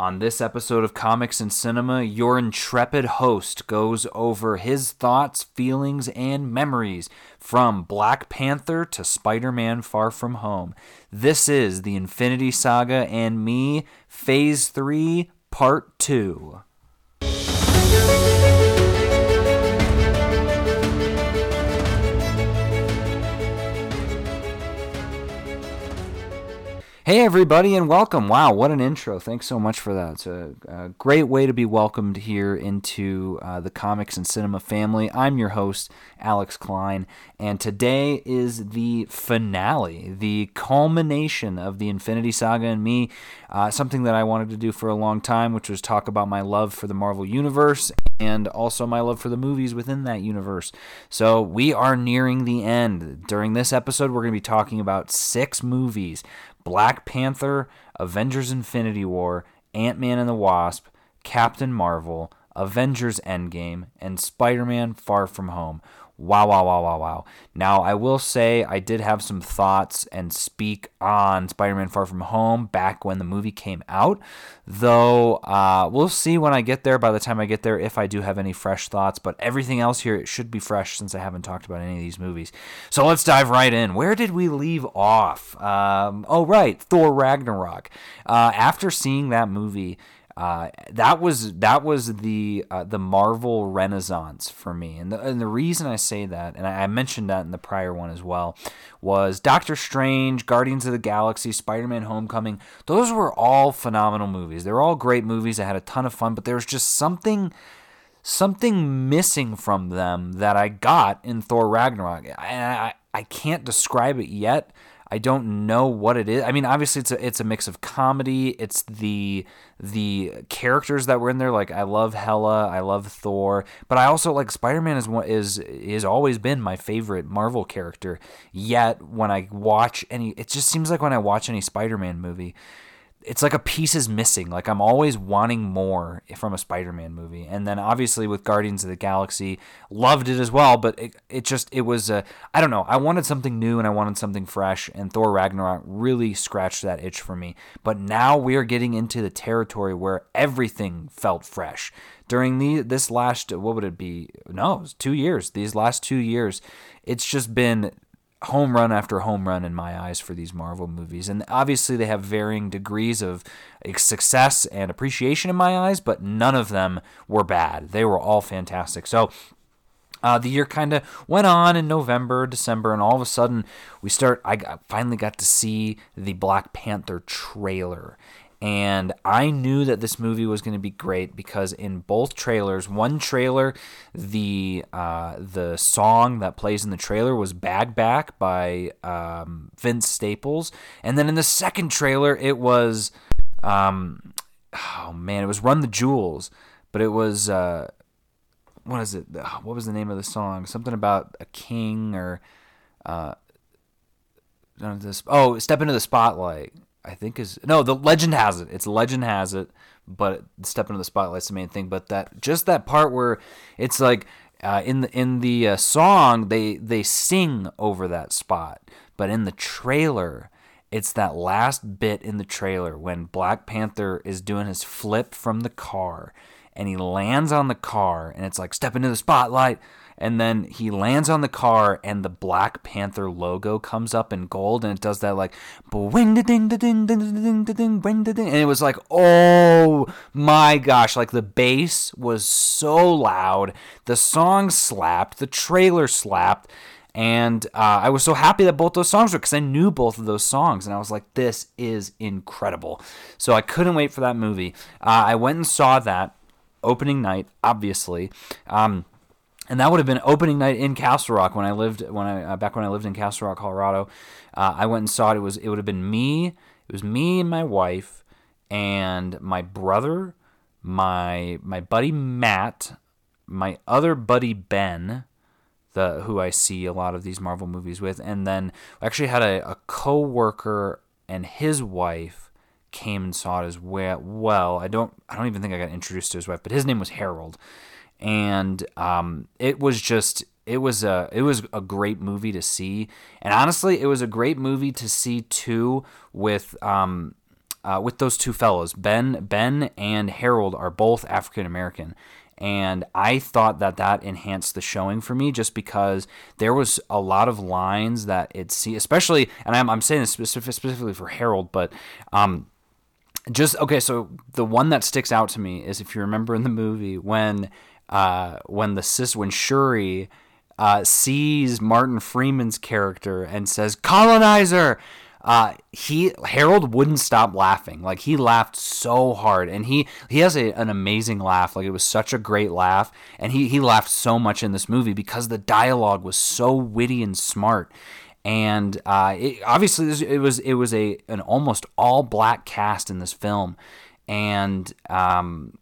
On this episode of Comics and Cinema, your intrepid host goes over his thoughts, feelings, and memories from Black Panther to Spider Man Far From Home. This is the Infinity Saga and Me, Phase 3, Part 2. Hey, everybody, and welcome. Wow, what an intro. Thanks so much for that. It's a, a great way to be welcomed here into uh, the comics and cinema family. I'm your host, Alex Klein, and today is the finale, the culmination of the Infinity Saga and me. Uh, something that I wanted to do for a long time, which was talk about my love for the Marvel Universe and also my love for the movies within that universe. So we are nearing the end. During this episode, we're going to be talking about six movies Black Panther, Avengers Infinity War, Ant Man and the Wasp, Captain Marvel, Avengers Endgame, and Spider Man Far From Home. Wow, wow, wow, wow, wow. Now, I will say I did have some thoughts and speak on Spider Man Far From Home back when the movie came out, though uh, we'll see when I get there by the time I get there if I do have any fresh thoughts. But everything else here, it should be fresh since I haven't talked about any of these movies. So let's dive right in. Where did we leave off? Um, oh, right, Thor Ragnarok. Uh, after seeing that movie, uh, that was that was the uh, the Marvel Renaissance for me, and the and the reason I say that, and I, I mentioned that in the prior one as well, was Doctor Strange, Guardians of the Galaxy, Spider Man Homecoming. Those were all phenomenal movies. They were all great movies. I had a ton of fun, but there was just something something missing from them that I got in Thor Ragnarok. I, I can't describe it yet. I don't know what it is. I mean, obviously it's a it's a mix of comedy. It's the the characters that were in there. Like I love Hela, I love Thor, but I also like Spider Man is one is is always been my favorite Marvel character. Yet when I watch any, it just seems like when I watch any Spider Man movie, it's like a piece is missing. Like I'm always wanting more from a Spider-Man movie. And then obviously with Guardians of the Galaxy, loved it as well, but it, it just it was I don't know. I wanted something new and I wanted something fresh and Thor Ragnarok really scratched that itch for me. But now we are getting into the territory where everything felt fresh. During the this last what would it be? No, it was 2 years. These last 2 years, it's just been home run after home run in my eyes for these Marvel movies. And obviously, they have varying degrees of success and appreciation in my eyes, but none of them were bad. They were all fantastic. So, uh, the year kind of went on in November, December, and all of a sudden we start. I got, finally got to see the Black Panther trailer, and I knew that this movie was going to be great because in both trailers, one trailer, the uh, the song that plays in the trailer was "Bag Back" by um, Vince Staples, and then in the second trailer, it was, um, oh man, it was "Run the Jewels," but it was. Uh, what is it? What was the name of the song? Something about a king or, uh. Oh, step into the spotlight. I think is no. The legend has it. It's legend has it, but step into the spotlight's the main thing. But that just that part where it's like uh, in the in the uh, song they they sing over that spot, but in the trailer it's that last bit in the trailer when Black Panther is doing his flip from the car and he lands on the car and it's like step into the spotlight and then he lands on the car and the Black Panther logo comes up in gold and it does that like and it was like oh my gosh like the bass was so loud the song slapped the trailer slapped and uh, I was so happy that both those songs were because I knew both of those songs, and I was like, "This is incredible!" So I couldn't wait for that movie. Uh, I went and saw that opening night, obviously. Um, and that would have been opening night in Castle Rock when I lived when I uh, back when I lived in Castle Rock, Colorado. Uh, I went and saw it. It was it would have been me. It was me and my wife and my brother, my my buddy Matt, my other buddy Ben, the who I see a lot of these Marvel movies with, and then I actually had a, a co-worker and his wife came and saw it as well. I don't I don't even think I got introduced to his wife, but his name was Harold and um, it was just it was a it was a great movie to see, and honestly, it was a great movie to see too with um, uh, with those two fellows. Ben Ben and Harold are both African American, and I thought that that enhanced the showing for me just because there was a lot of lines that it see, especially, and I'm, I'm saying this specific, specifically for Harold, but um, just okay. So the one that sticks out to me is if you remember in the movie when uh, when the sis when Shuri uh, sees Martin Freeman's character and says colonizer uh, he Harold wouldn't stop laughing. Like he laughed so hard, and he he has a, an amazing laugh. Like it was such a great laugh, and he he laughed so much in this movie because the dialogue was so witty and smart. And uh, it, obviously, it was it was a an almost all black cast in this film, and um,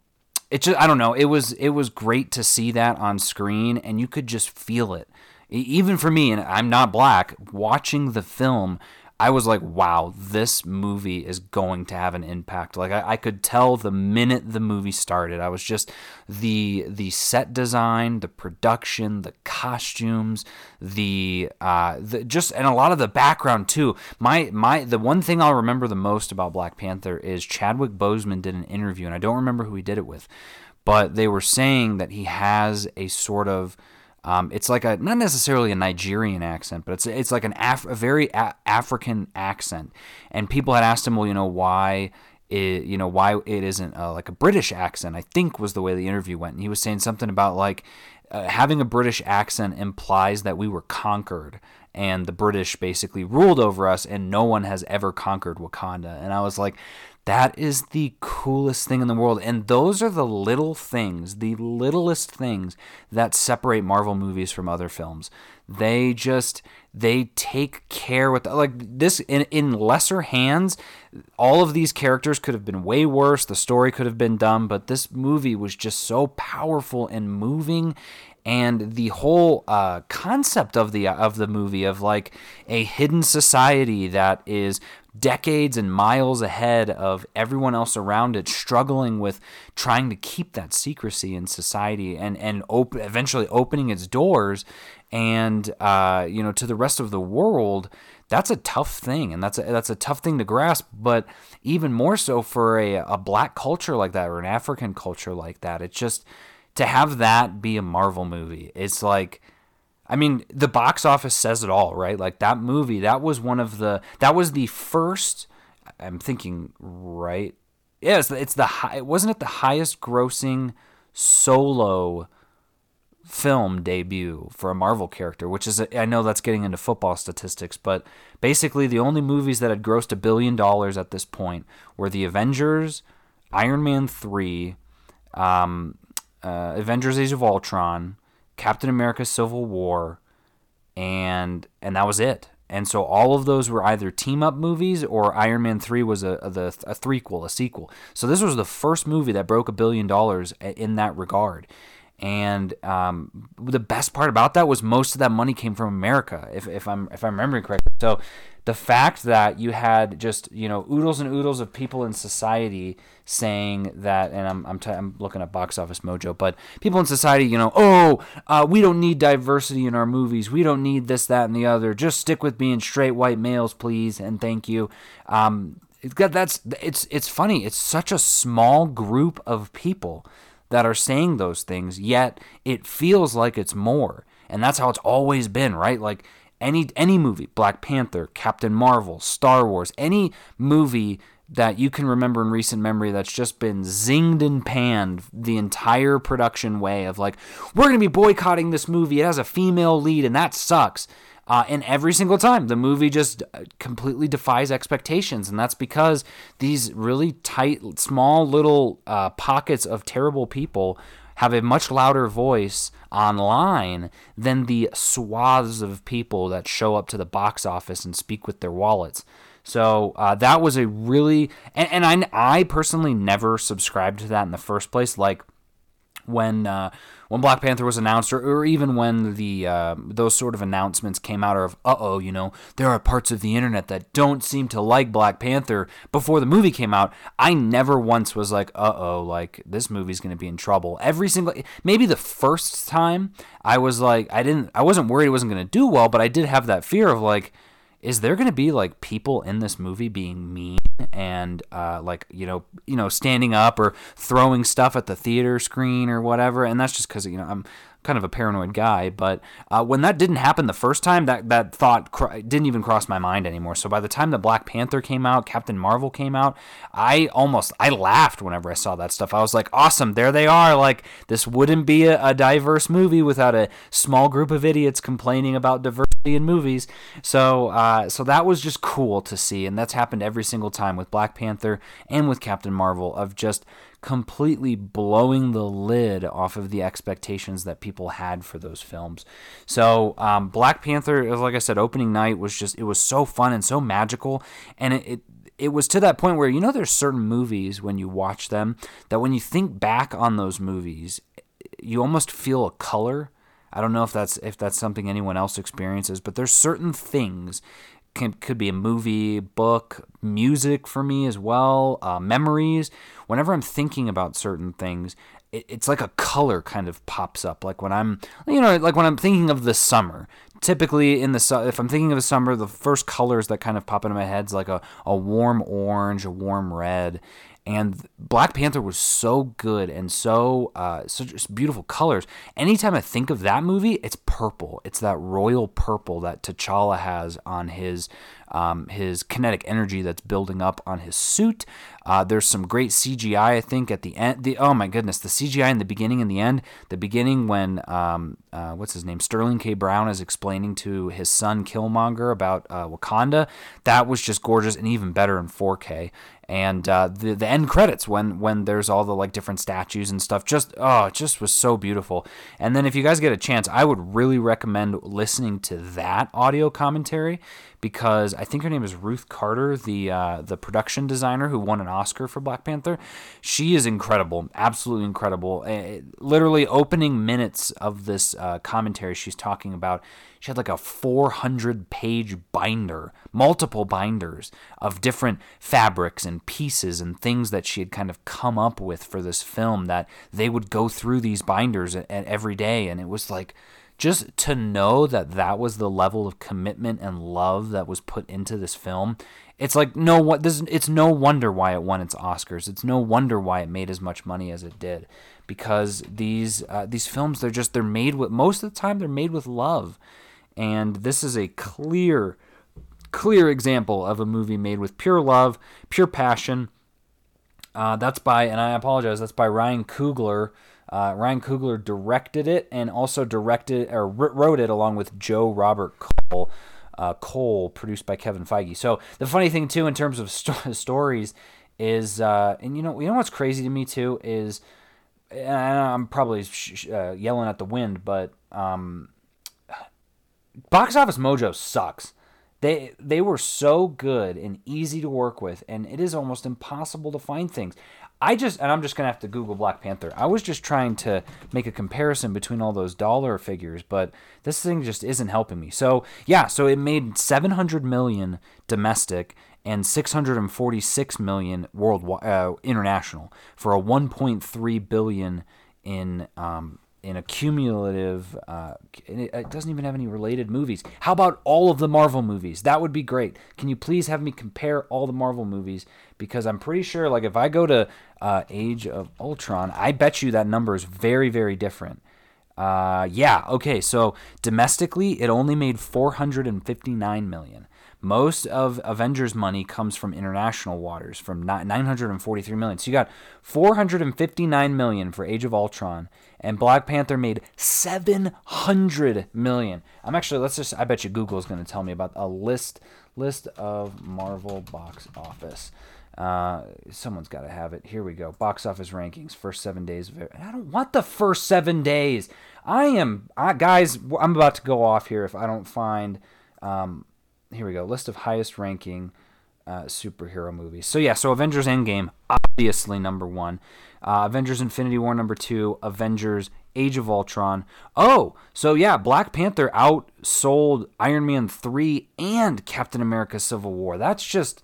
it just I don't know. It was it was great to see that on screen, and you could just feel it. Even for me, and I'm not black, watching the film I was like, wow, this movie is going to have an impact. Like I, I, could tell the minute the movie started. I was just the the set design, the production, the costumes, the uh, the just and a lot of the background too. My my the one thing I'll remember the most about Black Panther is Chadwick Boseman did an interview, and I don't remember who he did it with, but they were saying that he has a sort of um, it's like a not necessarily a Nigerian accent, but it's it's like an Af- a very a- African accent. And people had asked him, well, you know, why it, you know why it isn't uh, like a British accent. I think was the way the interview went. And he was saying something about like uh, having a British accent implies that we were conquered and the British basically ruled over us, and no one has ever conquered Wakanda. And I was like, that is the coolest thing in the world. And those are the little things, the littlest things that separate Marvel movies from other films. They just they take care with like this in in lesser hands. All of these characters could have been way worse. The story could have been dumb, but this movie was just so powerful and moving and the whole uh, concept of the of the movie of like a hidden society that is decades and miles ahead of everyone else around it, struggling with trying to keep that secrecy in society and and op- eventually opening its doors and uh, you know to the rest of the world. That's a tough thing, and that's a, that's a tough thing to grasp. But even more so for a, a black culture like that or an African culture like that, it's just to have that be a Marvel movie. It's like I mean, the box office says it all, right? Like that movie, that was one of the that was the first. I'm thinking right. Yes, yeah, it's, it's the high. It wasn't it the highest grossing solo film debut for a Marvel character? Which is I know that's getting into football statistics, but basically the only movies that had grossed a billion dollars at this point were the Avengers, Iron Man three, um, uh, Avengers: Age of Ultron. Captain America Civil War, and and that was it. And so all of those were either team up movies or Iron Man 3 was a, a, a threequel, a sequel. So this was the first movie that broke a billion dollars in that regard. And um, the best part about that was most of that money came from America, if, if I'm if I'm remembering correctly. So the fact that you had just you know oodles and oodles of people in society saying that, and I'm I'm, t- I'm looking at Box Office Mojo, but people in society, you know, oh, uh, we don't need diversity in our movies. We don't need this, that, and the other. Just stick with being straight white males, please, and thank you. Um, that's it's it's funny. It's such a small group of people that are saying those things, yet it feels like it's more. And that's how it's always been, right? Like any any movie, Black Panther, Captain Marvel, Star Wars, any movie that you can remember in recent memory that's just been zinged and panned the entire production way of like we're going to be boycotting this movie it has a female lead and that sucks uh, and every single time the movie just uh, completely defies expectations and that's because these really tight small little uh, pockets of terrible people have a much louder voice online than the swaths of people that show up to the box office and speak with their wallets. So uh, that was a really, and, and I, I personally never subscribed to that in the first place. Like when uh, when Black Panther was announced, or, or even when the uh, those sort of announcements came out of, uh oh, you know, there are parts of the internet that don't seem to like Black Panther before the movie came out. I never once was like, uh oh, like this movie's gonna be in trouble. Every single, maybe the first time I was like, I didn't, I wasn't worried it wasn't gonna do well, but I did have that fear of like is there going to be like people in this movie being mean and uh, like you know you know standing up or throwing stuff at the theater screen or whatever? And that's just because you know i'm kind of a paranoid guy but uh, when that didn't happen the first time that that thought cr- didn't even cross my mind anymore. So by the time the black panther came out captain marvel came out i almost i laughed whenever i saw that stuff. I was like awesome there they are like this wouldn't be a, a diverse movie without a small group of idiots complaining about diversity in movies. So uh, so that was just cool to see and that's happened every single time with black panther and with captain marvel of just completely blowing the lid off of the expectations that people had for those films. So, um, Black Panther, like I said, opening night was just, it was so fun and so magical. And it, it it was to that point where you know there's certain movies when you watch them that when you think back on those movies you almost feel a color i don't know if that's if that's something anyone else experiences but there's certain things can, could be a movie, book, music for me as well, uh, memories. Whenever I'm thinking about certain things, it, it's like a color kind of pops up. Like when I'm, you know, like when I'm thinking of the summer. Typically, in the if I'm thinking of the summer, the first colors that kind of pop into my head is like a, a warm orange, a warm red, and Black Panther was so good and so uh, such beautiful colors. Anytime I think of that movie, it's purple. It's that royal purple that T'Challa has on his um, his kinetic energy that's building up on his suit. Uh, there's some great CGI, I think, at the end. The oh my goodness, the CGI in the beginning and the end. The beginning when um, uh, what's his name, Sterling K. Brown is explaining to his son Killmonger about uh, Wakanda. That was just gorgeous and even better in 4K and uh, the the end credits when when there's all the like different statues and stuff just oh it just was so beautiful and then if you guys get a chance i would really recommend listening to that audio commentary because I think her name is Ruth Carter, the uh, the production designer who won an Oscar for Black Panther. She is incredible, absolutely incredible. Uh, literally, opening minutes of this uh, commentary, she's talking about. She had like a 400 page binder, multiple binders of different fabrics and pieces and things that she had kind of come up with for this film. That they would go through these binders at, every day, and it was like just to know that that was the level of commitment and love that was put into this film it's like no what this it's no wonder why it won its oscars. It's no wonder why it made as much money as it did. Because these uh, these films they're just they're made with most of the time they're made with love and this is a clear clear example of a movie made with pure love pure passion uh, that's by and i apologize that's by ryan coogler uh, Ryan Coogler directed it and also directed or wrote it along with Joe Robert Cole. Uh, Cole, produced by Kevin Feige. So the funny thing too, in terms of st- stories, is uh, and you know you know what's crazy to me too is, and I'm probably sh- uh, yelling at the wind, but um, Box Office Mojo sucks. They they were so good and easy to work with, and it is almost impossible to find things. I just, and I'm just to have to Google Black Panther. I was just trying to make a comparison between all those dollar figures, but this thing just isn't helping me. So, yeah, so it made 700 million domestic and 646 million worldwide uh, international for a 1.3 billion in um, in a cumulative uh, it doesn't even have any related movies. How about all of the marvel movies? That would be great. Can you please have me compare all the marvel movies? Because i'm pretty sure like if i go to uh, age of ultron i bet you that number is very very different. Uh, yeah okay so domestically it only made 459 million. Most of Avengers money comes from international waters, from 943 million. So you got 459 million for Age of Ultron, and Black Panther made 700 million. I'm actually let's just I bet you Google is going to tell me about a list list of Marvel box office. Uh, someone's got to have it. Here we go. Box office rankings. First seven days of it. I don't want the first seven days. I am, I, guys. I'm about to go off here if I don't find um, here we go. List of highest ranking uh, superhero movies. So yeah, so Avengers Endgame obviously number one. Uh, Avengers Infinity War number two. Avengers Age of Ultron. Oh, so yeah, Black Panther outsold Iron Man three and Captain America Civil War. That's just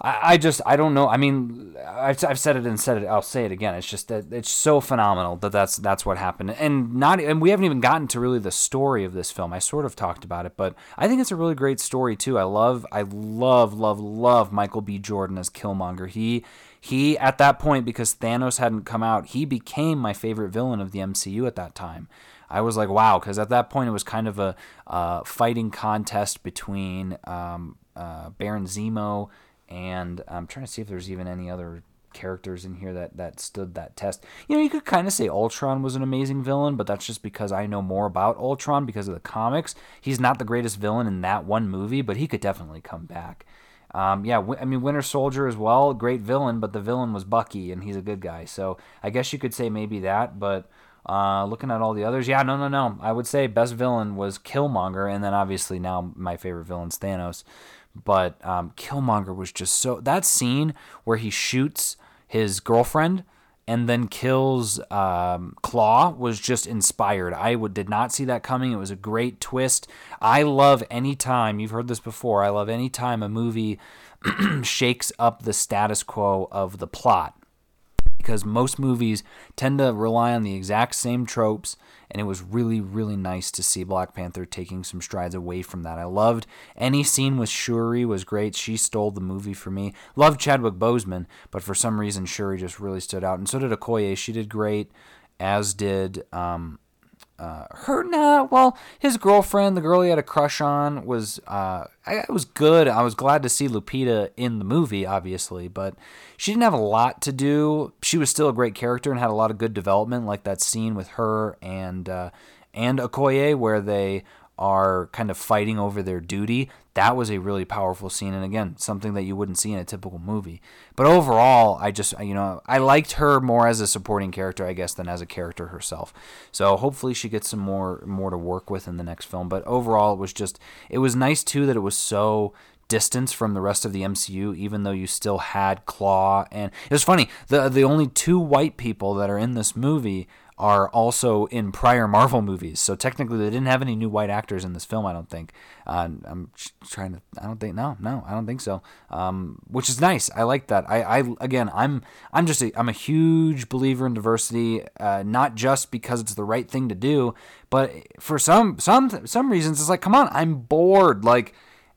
I, I just I don't know. I mean, I've, I've said it and said it. I'll say it again. It's just that it's so phenomenal that that's that's what happened, and not and we haven't even gotten to really the story of this film. I sort of talked about it, but I think it's a really great story too. I love I love love love Michael B. Jordan as Killmonger. He he at that point because Thanos hadn't come out, he became my favorite villain of the MCU at that time. I was like, wow, because at that point it was kind of a uh, fighting contest between um, uh, Baron Zemo and I'm trying to see if there's even any other characters in here that that stood that test. You know, you could kind of say Ultron was an amazing villain, but that's just because I know more about Ultron because of the comics. He's not the greatest villain in that one movie, but he could definitely come back. Um, yeah, I mean Winter Soldier as well, great villain, but the villain was Bucky, and he's a good guy. So I guess you could say maybe that, but. Uh, looking at all the others, yeah, no, no, no. I would say best villain was Killmonger, and then obviously now my favorite villain's Thanos. But um, Killmonger was just so that scene where he shoots his girlfriend and then kills um, Klaue was just inspired. I did not see that coming. It was a great twist. I love any time you've heard this before. I love any time a movie shakes up the status quo of the plot because most movies tend to rely on the exact same tropes and it was really really nice to see Black Panther taking some strides away from that. I loved any scene with Shuri was great. She stole the movie for me. Loved Chadwick Boseman, but for some reason Shuri just really stood out, and so did Okoye. She did great, as did um, uh, her nah, well, his girlfriend, the girl he had a crush on, was uh, I, was good. I was glad to see Lupita in the movie, obviously, but she didn't have a lot to do. She was still a great character and had a lot of good development, like that scene with her and uh, and Okoye where they are kind of fighting over their duty. That was a really powerful scene, and again, something that you wouldn't see in a typical movie. But overall, I just, you know, I liked her more as a supporting character, I guess, than as a character herself. So hopefully, she gets some more more to work with in the next film. But overall, it was just, it was nice too that it was so distance from the rest of the MCU, even though you still had Klaue. And it was funny. the The only two white people that are in this movie are also in prior Marvel movies. So technically, they didn't have any new white actors in this film. I don't think. Uh, I'm trying to. I don't think. No, no, I don't think so. Um, which is nice. I like that. I, I again, I'm, I'm just, a, I'm a huge believer in diversity. Uh, not just because it's the right thing to do, but for some, some, some reasons, it's like, come on, I'm bored. Like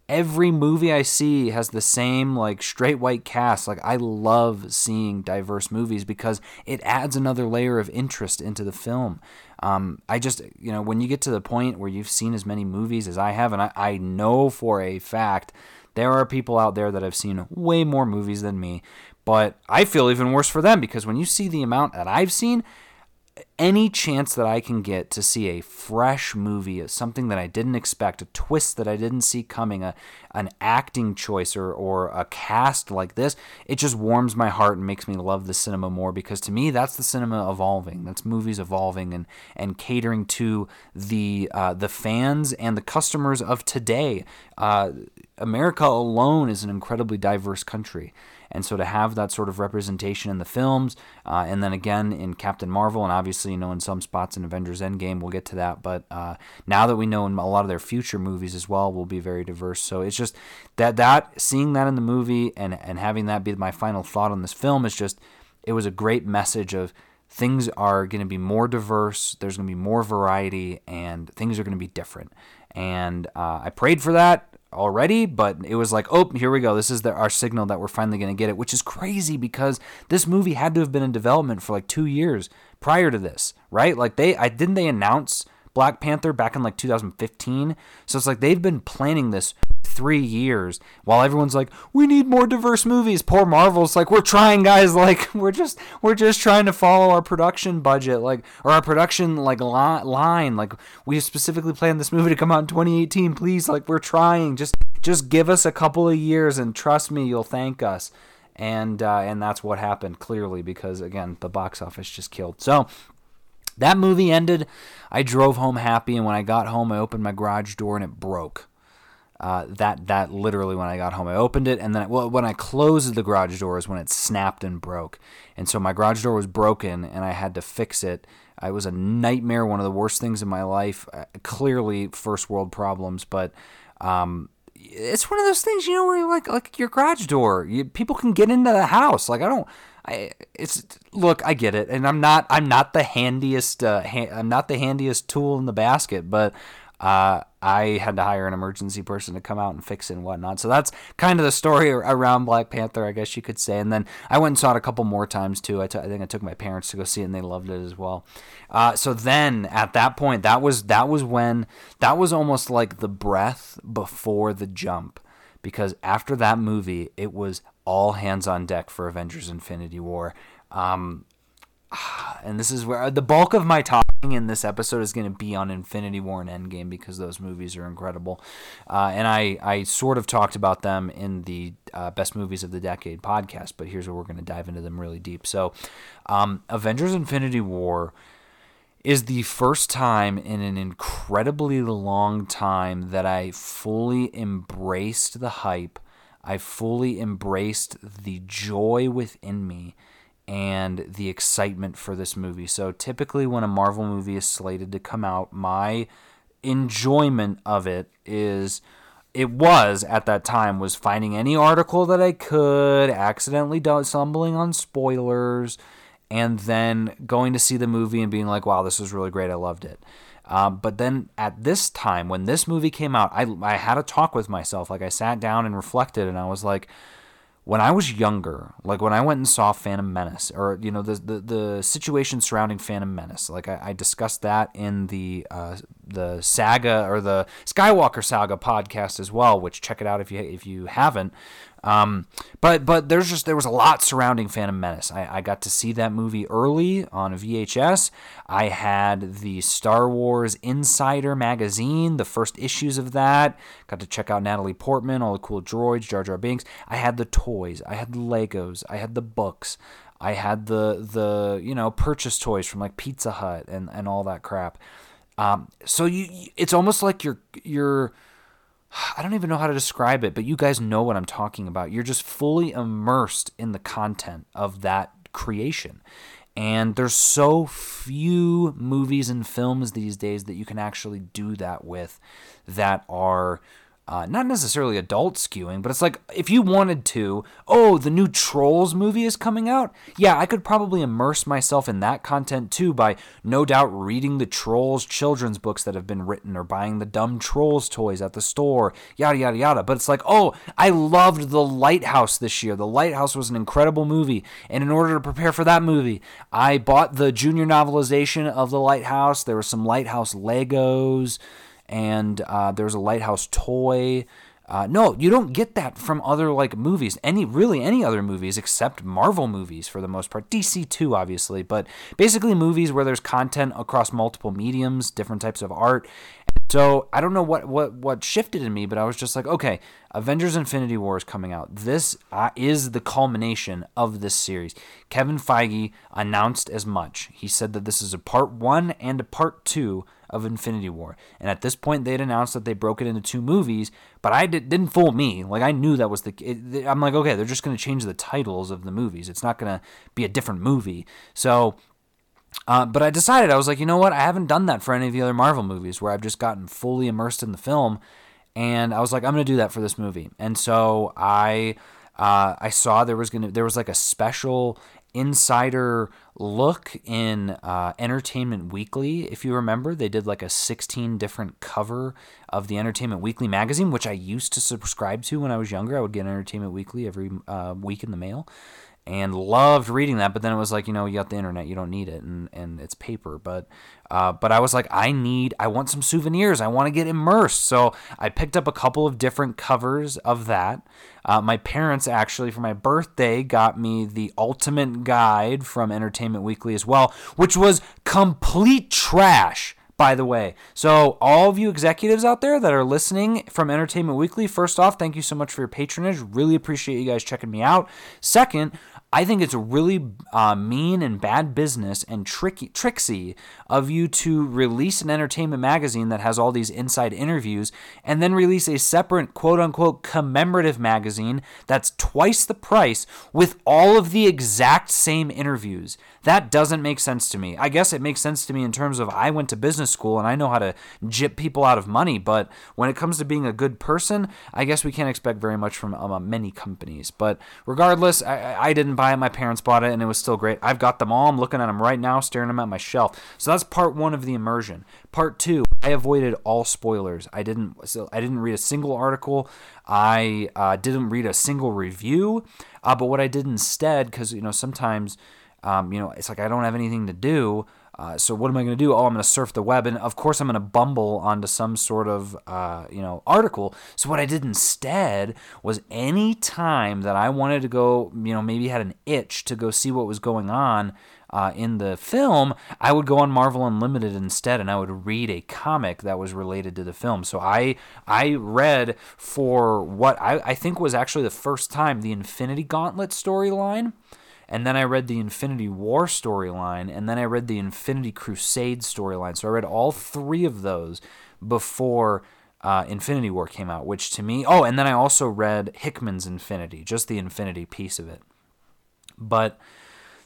every movie I see has the same like straight white cast. Like I love seeing diverse movies because it adds another layer of interest into the film. Um, I just you know when you get to the point where you've seen as many movies as I have, and I, I know for a fact there are people out there that have seen way more movies than me. But I feel even worse for them because when you see the amount that I've seen, any chance that I can get to see a fresh movie, something that I didn't expect, a twist that I didn't see coming, a an acting choice or, or a cast like this, it just warms my heart and makes me love the cinema more because to me that's the cinema evolving. That's movies evolving and, and catering to the uh, the fans and the customers of today. Uh, America alone is an incredibly diverse country. And so to have that sort of representation in the films, uh, and then again in Captain Marvel, and obviously, you know, in some spots in Avengers Endgame, we'll get to that. But uh, now that we know in a lot of their future movies as well will be very diverse. So it's just that, that seeing that in the movie and, and having that be my final thought on this film is just, it was a great message of, things are going to be more diverse, there's going to be more variety, and things are going to be different. And uh, I prayed for that already, but it was like, oh, here we go. This is the, our signal that we're finally going to get it, which is crazy because this movie had to have been in development for like two years prior to this, right? Like they, I didn't they announce Black Panther back in like 2015, so it's like they've been planning this three years while everyone's like we need more diverse movies. Poor marvel's like we're trying guys. Like we're just we're just trying to follow our production budget like or our production like li- line. Like we specifically planned this movie to come out in 2018 please like we're trying. Just just give us a couple of years and trust me you'll thank us. And uh, and that's what happened clearly because again the box office just killed. So that movie ended. I drove home happy and when i got home i opened my garage door and it broke uh, that that literally when I got home, I opened it, and then well, when I closed the garage door is when it snapped and broke, and so my garage door was broken, and I had to fix it. It was a nightmare, one of the worst things in my life. Uh, clearly, first world problems, but um, it's one of those things, you know, where like like your garage door, you, people can get into the house. Like I don't, I it's look, I get it, and I'm not I'm not the handiest uh, ha- I'm not the handiest tool in the basket, but uh, I had to hire an emergency person to come out and fix it and whatnot. So that's kind of the story around Black Panther, I guess you could say. And then I went and saw it a couple more times too. I, t- I think I took my parents to go see it, and they loved it as well. Uh, so then at that point, that was that was when that was almost like the breath before the jump, because after that movie, it was all hands on deck for Avengers: Infinity War. Um, and this is where the bulk of my talking in this episode is going to be on Infinity War and Endgame because those movies are incredible. Uh, and I, I sort of talked about them in the uh, Best Movies of the Decade podcast, but here's where we're going to dive into them really deep. So, um, Avengers Infinity War is the first time in an incredibly long time that I fully embraced the hype. I fully embraced the joy within me and the excitement for this movie. So typically, when a Marvel movie is slated to come out, my enjoyment of it is it was at that time was finding any article that I could, accidentally stumbling on spoilers, and then going to see the movie and being like, "Wow, this was really great. I loved it." Um, but then at this time, when this movie came out, I I had a talk with myself. Like I sat down and reflected, and I was like, when I was younger, like when I went and saw Phantom Menace, or you know the the, the situation surrounding Phantom Menace, like I, I discussed that in the uh, the saga or the Skywalker saga podcast as well. Which check it out if you if you haven't. Um, but but there's just there was a lot surrounding Phantom Menace. I, I got to see that movie early on VHS. I had the Star Wars Insider magazine, the first issues of that. Got to check out Natalie Portman, all the cool droids, Jar Jar Binks. I had the toys. I had the Legos. I had the books. I had the the you know purchase toys from like Pizza Hut and and all that crap. Um, so you it's almost like you're you're I don't even know how to describe it, but you guys know what I'm talking about. You're just fully immersed in the content of that creation. And there's so few movies and films these days that you can actually do that with that are uh, not necessarily adult skewing, but it's like if you wanted to, oh, the new Trolls movie is coming out. Yeah, I could probably immerse myself in that content too by no doubt reading the Trolls children's books that have been written or buying the dumb Trolls toys at the store, yada, yada, yada. But it's like, oh, I loved The Lighthouse this year. The Lighthouse was an incredible movie. And in order to prepare for that movie, I bought the junior novelization of The Lighthouse. There were some Lighthouse Legos and uh, there's a lighthouse toy. Uh, no, you don't get that from other like movies. Any really any other movies except Marvel movies for the most part. DC too, obviously, but basically movies where there's content across multiple mediums, different types of art. So I don't know what what what shifted in me, but I was just like, okay, Avengers: Infinity War is coming out. This uh, is the culmination of this series. Kevin Feige announced as much. He said that this is a part one and a part two of Infinity War. And at this point, they'd announced that they broke it into two movies, but I did, not fool me. Like I knew that was the. It, I'm like, okay, they're just going to change the titles of the movies. It's not going to be a different movie. So. Uh, but I decided I was like, you know what? I haven't done that for any of the other Marvel movies where I've just gotten fully immersed in the film, and I was like, I'm going to do that for this movie. And so I uh, I saw there was gonna there was like a special insider look in uh, Entertainment Weekly. If you remember, they did like a 16 different cover of the Entertainment Weekly magazine, which I used to subscribe to when I was younger. I would get Entertainment Weekly every uh, week in the mail and loved reading that. But then it was like, you know, you got the internet, you don't need it, and, and it's paper. But uh, but I was like, I need, I want some souvenirs. I want to get immersed. So I picked up a couple of different covers of that. Uh, my parents actually, for my birthday, got me the Ultimate Guide from Entertainment Weekly as well, which was complete trash by the way. So, all of you executives out there that are listening from Entertainment Weekly, first off, thank you so much for your patronage. Really appreciate you guys checking me out. Second, I think it's really uh, mean and bad business and tricky, tricksy of you to release an entertainment magazine that has all these inside interviews and then release a separate quote unquote commemorative magazine that's twice the price with all of the exact same interviews. That doesn't make sense to me. I guess it makes sense to me in terms of I went to business school and I know how to jip people out of money, but when it comes to being a good person, I guess we can't expect very much from um, many companies. But regardless, I, I didn't buy it. My parents bought it and it was still great. I've got them all. I'm looking at them right now, staring them at my shelf. So that's part one of the immersion. Part two, I avoided all spoilers. I didn't. So I didn't read a single article. I uh, didn't read a single review. Uh, but what I did instead, because you know sometimes um, you know, it's like I don't have anything to do. Uh, so what am I going to do? Oh, I'm going to surf the web, and of course I'm going to bumble onto some sort of uh, you know article. So what I did instead was any time that I wanted to go, you know, maybe had an itch to go see what was going on uh, in the film, I would go on Marvel Unlimited instead, and I would read a comic that was related to the film. So I I read for what I, I think was actually the first time the Infinity Gauntlet storyline and then I read the Infinity War storyline, and then I read the Infinity Crusade storyline. So I read all three of those before uh, Infinity War came out, which to me, oh, and then I also read Hickman's Infinity, just the Infinity piece of it. But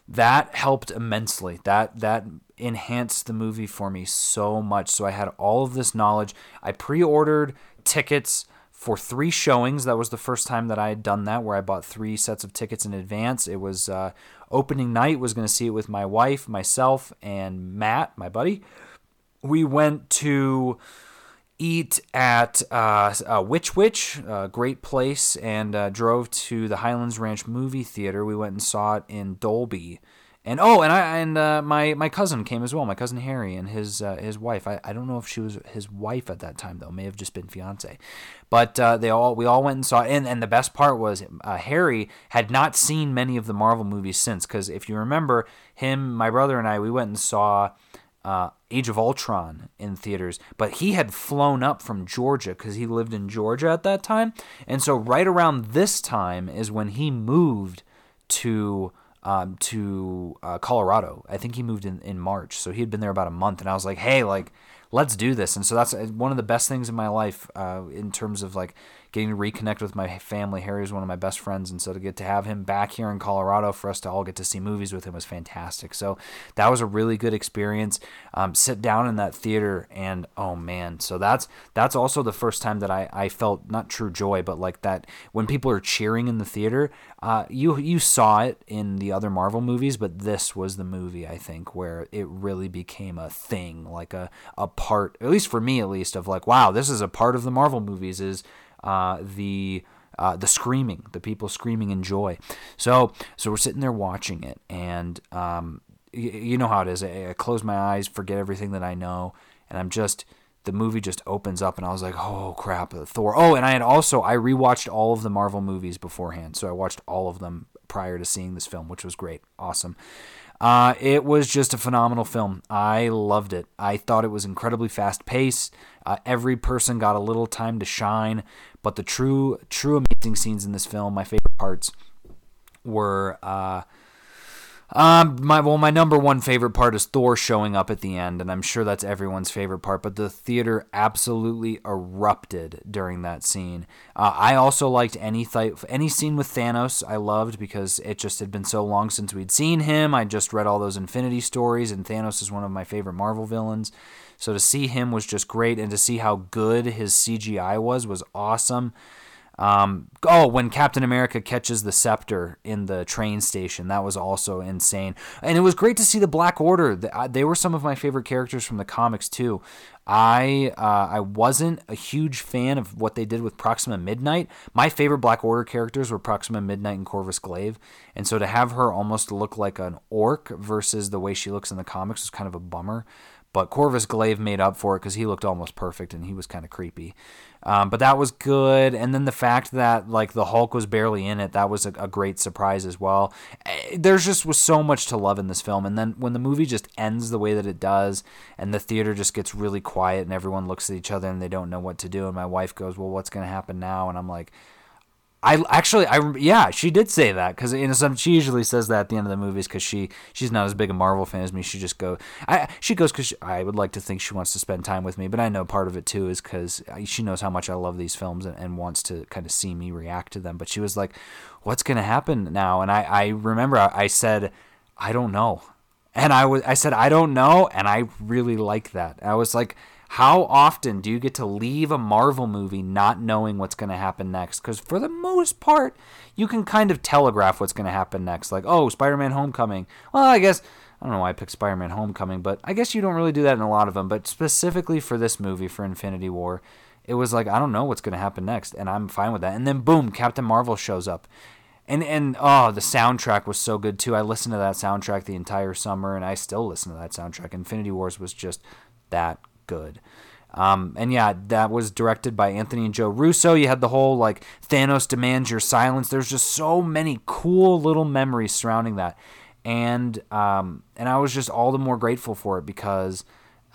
that helped immensely. That that enhanced the movie for me so much. So I had all of this knowledge. I pre-ordered tickets for three showings. That was the first time that I had done that, where I bought three sets of tickets in advance. It was uh, opening night. Was going to see it with my wife, myself, and Matt, my buddy. We went to eat at uh, uh, Which Wich, a great place, and uh, drove to the Highlands Ranch movie theater. We went and saw it in Dolby and oh, and I and uh, my my cousin came as well. My cousin Harry and his uh, his wife. I, I don't know if she was his wife at that time though. May have just been fiance. But uh, they all we all went and saw. And and the best part was uh, Harry had not seen many of the Marvel movies since. Because if you remember, him, my brother, and I, we went and saw. Uh, Age of Ultron in theaters, but he had flown up from Georgia because he lived in Georgia at that time, and so right around this time is when he moved to um, to uh, Colorado. I think he moved in, in March. So he had been there about a month. And I was like, hey, like, let's do this. And so that's uh, one of the best things in my life uh, in terms of like getting to reconnect with my family. Harry is one of my best friends, and so to get to have him back here in Colorado for us to all get to see movies with him was fantastic. So that was a really good experience. Um, sit down in that theater, and oh man, so that's that's also the first time that I, I felt not true joy, but like that when people are cheering in the theater. Uh, you you saw it in the other Marvel movies, but this was the movie I think where it really became a thing, like a a part, at least for me at least, of like wow, this is a part of the Marvel movies is uh, the uh, the screaming, the people screaming in joy. So so we're sitting there watching it, and um, y- you know how it is. I, I close my eyes, forget everything that I know, and I'm just the movie just opens up and I was like, "Oh crap, Thor." Oh, and I had also I rewatched all of the Marvel movies beforehand. So I watched all of them prior to seeing this film, which was great. Awesome. Uh, it was just a phenomenal film. I loved it. I thought it was incredibly fast paced. Uh, every person got a little time to shine, but the true, true amazing scenes in this film, my favorite parts, were uh, um, my well, my number one favorite part is Thor showing up at the end, and I'm sure that's everyone's favorite part. But the theater absolutely erupted during that scene. Uh, I also liked any th- any scene with Thanos. I loved because it just had been so long since we'd seen him. I just read all those Infinity stories, and Thanos is one of my favorite Marvel villains. So to see him was just great, and to see how good his CGI was was awesome. Um, oh, when Captain America catches the scepter in the train station, that was also insane. And it was great to see the Black Order. They were some of my favorite characters from the comics too. I uh, I wasn't a huge fan of what they did with Proxima Midnight. My favorite Black Order characters were Proxima Midnight and Corvus Glaive, and so to have her almost look like an orc versus the way she looks in the comics was kind of a bummer. But Corvus Glaive made up for it because he looked almost perfect and he was kind of creepy. Um, but that was good. And then the fact that like the Hulk was barely in it, that was a, a, great surprise as well. Eh, there's just was so much to love in this film. And then when the movie just ends the way that it does, and the theater just gets really quiet, and everyone looks at each other and they don't know what to do, and my wife goes, "Well, what's going to happen now?" And I'm like. I actually, I yeah, she did say that because in some she usually says that at the end of the movies because she she's not as big a Marvel fan as me. She just go, I she goes because I would like to think she wants to spend time with me, but I know part of it too is because she knows how much I love these films and, and wants to kind of see me react to them. But she was like, "What's gonna happen now?" And I I remember I, I said, "I don't know," and I was I said, "I don't know," and I really like that. I was like how often do you get to leave a Marvel movie not knowing what's going to happen next? Because for the most part, you can kind of telegraph what's going to happen next. Like, oh, Spider Man Homecoming. Well, I guess, I don't know why I picked Spider Man Homecoming, but I guess you don't really do that in a lot of them. But specifically for this movie, for Infinity War, it was like, I don't know what's going to happen next. And I'm fine with that. And then, boom, Captain Marvel shows up. And, and oh, the soundtrack was so good too. I listened to that soundtrack the entire summer, and I still listen to that soundtrack. Infinity Wars was just that good. Um, and yeah, that was directed by Anthony and Joe Russo. You had the whole like Thanos demands your silence. There's just so many cool little memories surrounding that, and um, and I was just all the more grateful for it because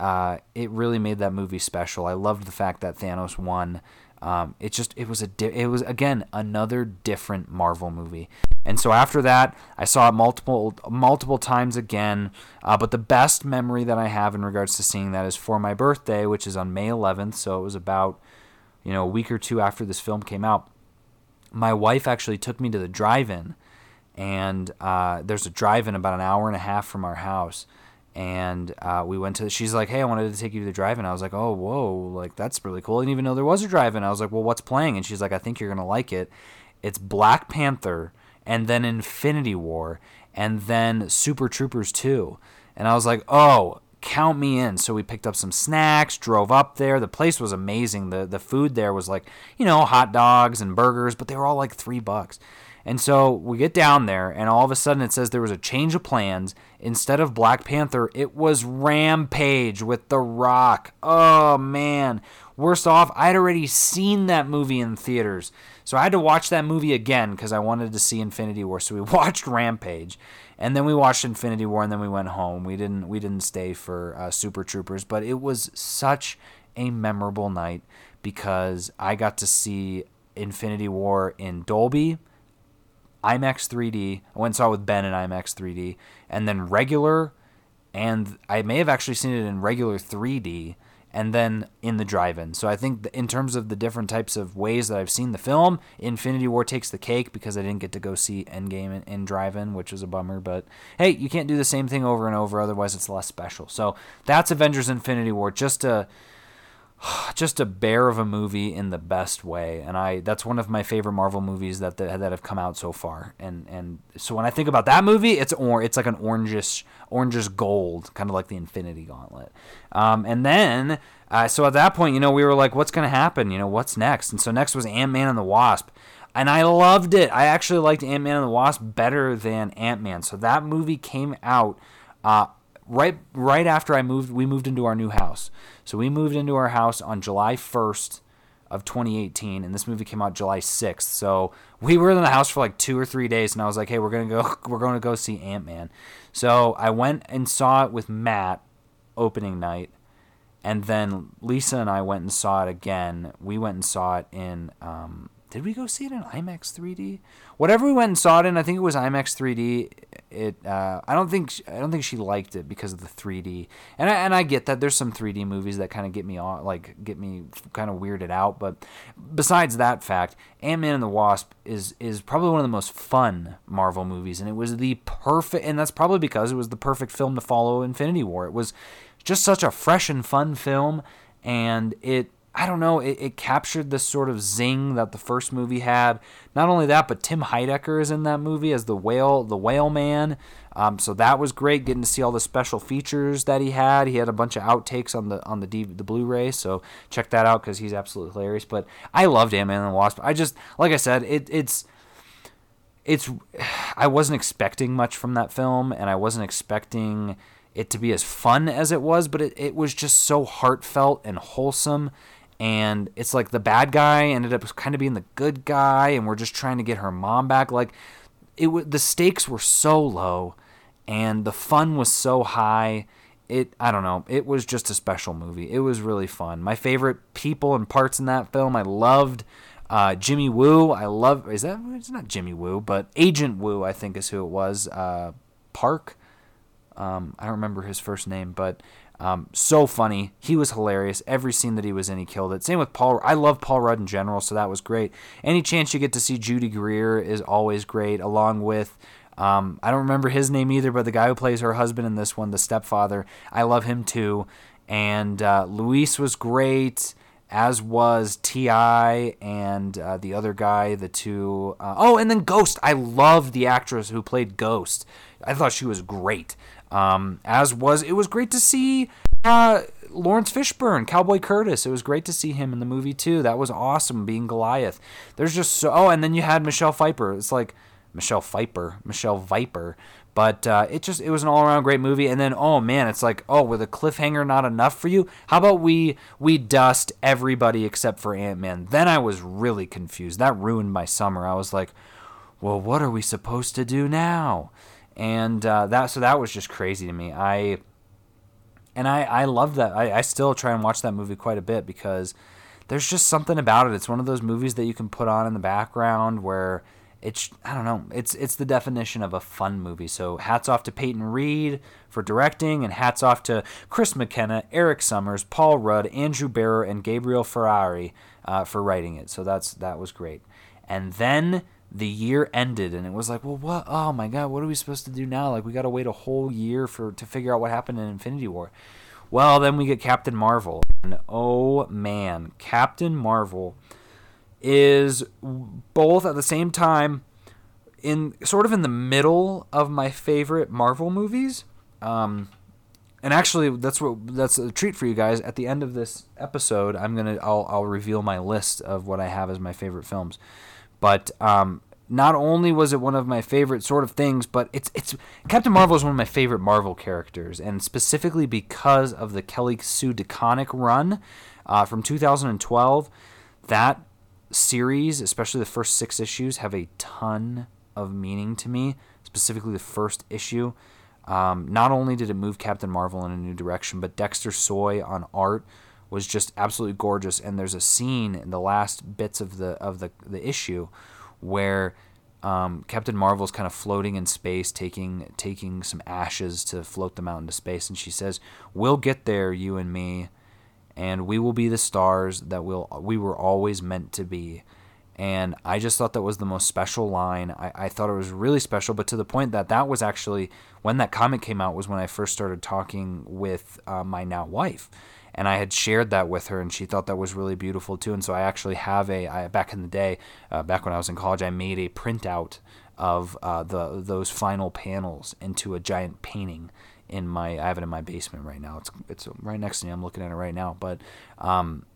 uh, it really made that movie special. I loved the fact that Thanos won. Um, it just it was a di- it was again another different Marvel movie. And so after that, I saw it multiple multiple times again. Uh, but the best memory that I have in regards to seeing that is for my birthday, which is on May 11th. So it was about you know a week or two after this film came out. My wife actually took me to the drive-in, and uh, there's a drive-in about an hour and a half from our house and uh, we went to she's like hey i wanted to take you to the drive-in. I was like oh whoa like that's really cool. I didn't even know there was a drive-in. I was like well what's playing? And she's like i think you're gonna like it. It's black panther and then infinity war and then super troopers 2 and i was like oh count me in. So we picked up some snacks drove up there. The place was amazing. The the food there was like you know hot dogs and burgers but they were all like three bucks and so we get down there, and all of a sudden it says there was a change of plans. Instead of Black Panther, it was Rampage with The Rock. Oh, man. Worst off, I'd already seen that movie in theaters. So I had to watch that movie again because I wanted to see Infinity War. So we watched Rampage, and then we watched Infinity War, and then we went home. We didn't we didn't stay for uh, Super Troopers, but it was such a memorable night because I got to see Infinity War in Dolby IMAX 3D. I went and saw it with Ben in IMAX 3D, and then regular, and I may have actually seen it in regular 3D, and then in the drive-in. So I think in terms of the different types of ways that I've seen the film, Infinity War takes the cake because I didn't get to go see Endgame in, in drive-in, which is a bummer. But hey, you can't do the same thing over and over, otherwise it's less special. So that's Avengers: Infinity War. Just a just a bear of a movie in the best way and i that's one of my favorite marvel movies that that, that have come out so far and and so when i think about that movie it's or it's like an orangish orangish gold kind of like the infinity gauntlet um, and then uh, so at that point you know we were like what's going to happen you know what's next and so next was ant-man and the wasp and I loved it. I actually liked Ant Man and the Wasp better than Ant Man. So that movie came out uh, right right after I moved, we moved into our new house. So we moved into our house on July 1st of 2018, and this movie came out July 6th. So we were in the house for like two or three days, and I was like, "Hey, we're gonna go, we're to go see Ant Man." So I went and saw it with Matt opening night, and then Lisa and I went and saw it again. We went and saw it in um, did we go see it in IMAX 3D? Whatever we went and saw it in, I think it was IMAX 3D. It uh, I don't think she, I don't think she liked it because of the 3D. And I, and I get that there's some 3D movies that kind of get me on like get me kind of weirded out, but besides that fact, Ant-Man and the Wasp is is probably one of the most fun Marvel movies and it was the perfect and that's probably because it was the perfect film to follow Infinity War. It was just such a fresh and fun film and it I don't know, it, it captured this sort of zing that the first movie had. Not only that, but Tim Heidecker is in that movie as the whale, the whale man. Um, so that was great, getting to see all the special features that he had. He had a bunch of outtakes on the on the the Blu-ray, so check that out because he's absolutely hilarious. But I loved Ant-Man and the Wasp. I just, like I said, it, it's it's. I wasn't expecting much from that film, and I wasn't expecting it to be as fun as it was, but it, it was just so heartfelt and wholesome and it's like the bad guy ended up kind of being the good guy and we're just trying to get her mom back like it w- the stakes were so low and the fun was so high it i don't know it was just a special movie it was really fun my favorite people and parts in that film i loved Uh, Jimmy Woo, I love. Is that? It's not Jimmy Woo, but Agent Woo, I think is who it was. Uh, Park. Um, I don't remember his first name, but um, so funny. He was hilarious. Every scene that he was in, he killed it. Same with Paul. I love Paul Rudd in general, so that was great. Any chance you get to see Judy Greer is always great, along with. Um, I don't remember his name either, but the guy who plays her husband in this one, the stepfather, I love him too. And uh, Luis was great, as was T.I. and uh, the other guy, the two. Uh, oh, and then Ghost. I love the actress who played Ghost. I thought she was great. Um, as was, it was great to see uh, Laurence Fishburne, Cowboy Curtis. It was great to see him in the movie too. That was awesome, being Goliath. There's just so. Oh, and then you had Michelle Pfeiffer. It's like Michelle Pfeiffer, Michelle Viper. But uh, it just it was an all around great movie. And then oh man, it's like oh, with a cliffhanger not enough for you? How about we we dust everybody except for Ant Man? Then I was really confused. That ruined my summer. I was like, well, what are we supposed to do now? And uh, that so that was just crazy to me. I and I I love that. I, I still try and watch that movie quite a bit because there's just something about it. It's one of those movies that you can put on in the background where it's I don't know. It's it's the definition of a fun movie. So hats off to Peyton Reed for directing, and hats off to Chris McKenna, Erik Sommers, Paul Rudd, Andrew Barrer, and Gabriel Ferrari uh, for writing it. So that's that was great. And then the year ended and it was like well what? Oh my god what are we supposed to do now? Like we got to wait a whole year for to figure out what happened in infinity war. Well then we get captain marvel and oh man captain marvel is both at the same time in sort of in the middle of my favorite marvel movies um, and actually that's what that's a treat for you guys. At the end of this episode i'm gonna i'll, I'll reveal my list of what i have as my favorite films but um, not only was it one of my favorite sort of things, but it's it's Captain Marvel is one of my favorite Marvel characters, and specifically because of the Kelly Sue DeConnick run uh, from 2012. That series, especially the first six issues, have a ton of meaning to me. Specifically, the first issue. Um, not only did it move Captain Marvel in a new direction, but Dexter Soy on art was just absolutely gorgeous. And there's a scene in the last bits of the of the the issue where um, Captain Marvel's kind of floating in space, taking taking some ashes to float them out into space, and she says, "We'll get there, you and me, and we will be the stars that we'll we were always meant to be." And I just thought that was the most special line. I, I thought it was really special, but to the point that that was actually when that comic came out was when I first started talking with uh, my now wife and I had shared that with her, and she thought that was really beautiful too. And so I actually have a I, back in the day, uh, back when I was in college, I made a printout of uh, the those final panels into a giant painting in my I have it in my basement right now. It's it's right next to me. I'm looking at it right now, but. Um,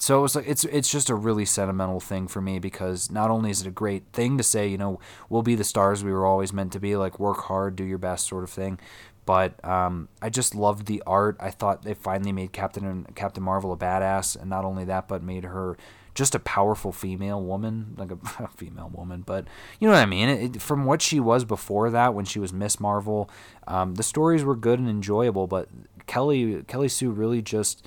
so it was like it's it's just a really sentimental thing for me because not only is it a great thing to say, you know, we'll be the stars we were always meant to be, like work hard, do your best sort of thing, but um, I just loved the art. I thought they finally made Captain Captain Marvel a badass, and not only that, but made her just a powerful female woman, like a, a female woman. But you know what I mean. It, it, from what she was before that, when she was Miss Marvel, um, the stories were good and enjoyable. But Kelly Kelly Sue really just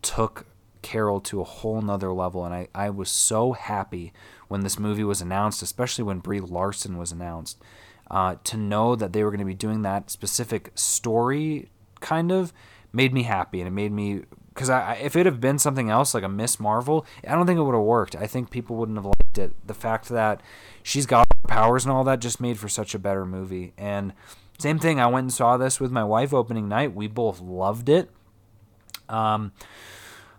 took Carol to a whole nother level, and I, I was so happy when this movie was announced, especially when Brie Larson was announced uh, to know that they were going to be doing that specific story kind of made me happy and it made me because I, if it had been something else like a Miss Marvel, I don't think it would have worked. I think people wouldn't have liked it. The fact that she's got powers and all that just made for such a better movie. And same thing, I went and saw this with my wife opening night. We both loved it. Um,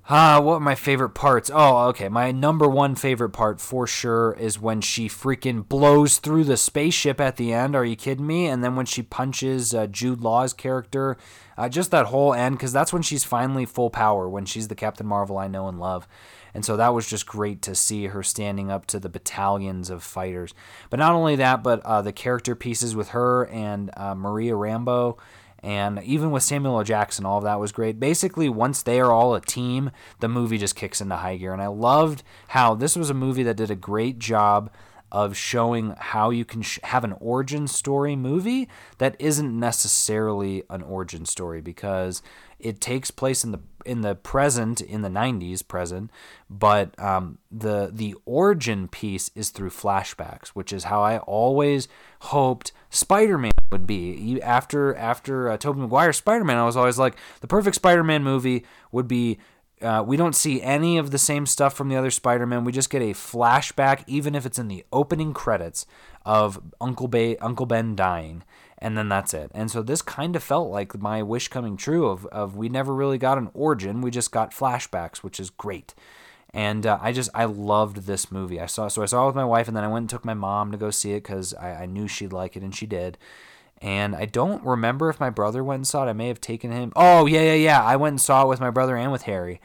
Ah, what my favorite parts? Oh, okay. My number one favorite part for sure is when she freaking blows through the spaceship at the end. Are you kidding me? And then when she punches uh, Jude Law's character, uh, just that whole end, because that's when she's finally full power, when she's the Captain Marvel I know and love. And so that was just great to see her standing up to the battalions of fighters. But not only that, but uh, the character pieces with her and uh, Maria Rambeau and even with Samuel L. Jackson, all of that was great. Basically, once they are all a team, the movie just kicks into high gear. And I loved how this was a movie that did a great job of showing how you can sh- have an origin story movie that isn't necessarily an origin story because it takes place in the in the present in the 90s present but um, the the origin piece is through flashbacks which is how i always hoped spider-man would be you after after uh, tobey maguire spider-man i was always like the perfect spider-man movie would be uh, we don't see any of the same stuff from the other Spider-Man. We just get a flashback, even if it's in the opening credits of Uncle, Uncle Ben dying, and then that's it. And so this kind of felt like my wish coming true of, of we never really got an origin, we just got flashbacks, which is great. And uh, I just I loved this movie. I saw so I saw it with my wife, and then I went and took my mom to go see it because I, I knew she'd like it, and she did. And I don't remember if my brother went and saw it. I may have taken him. Oh yeah yeah yeah. I went and saw it with my brother and with Harry.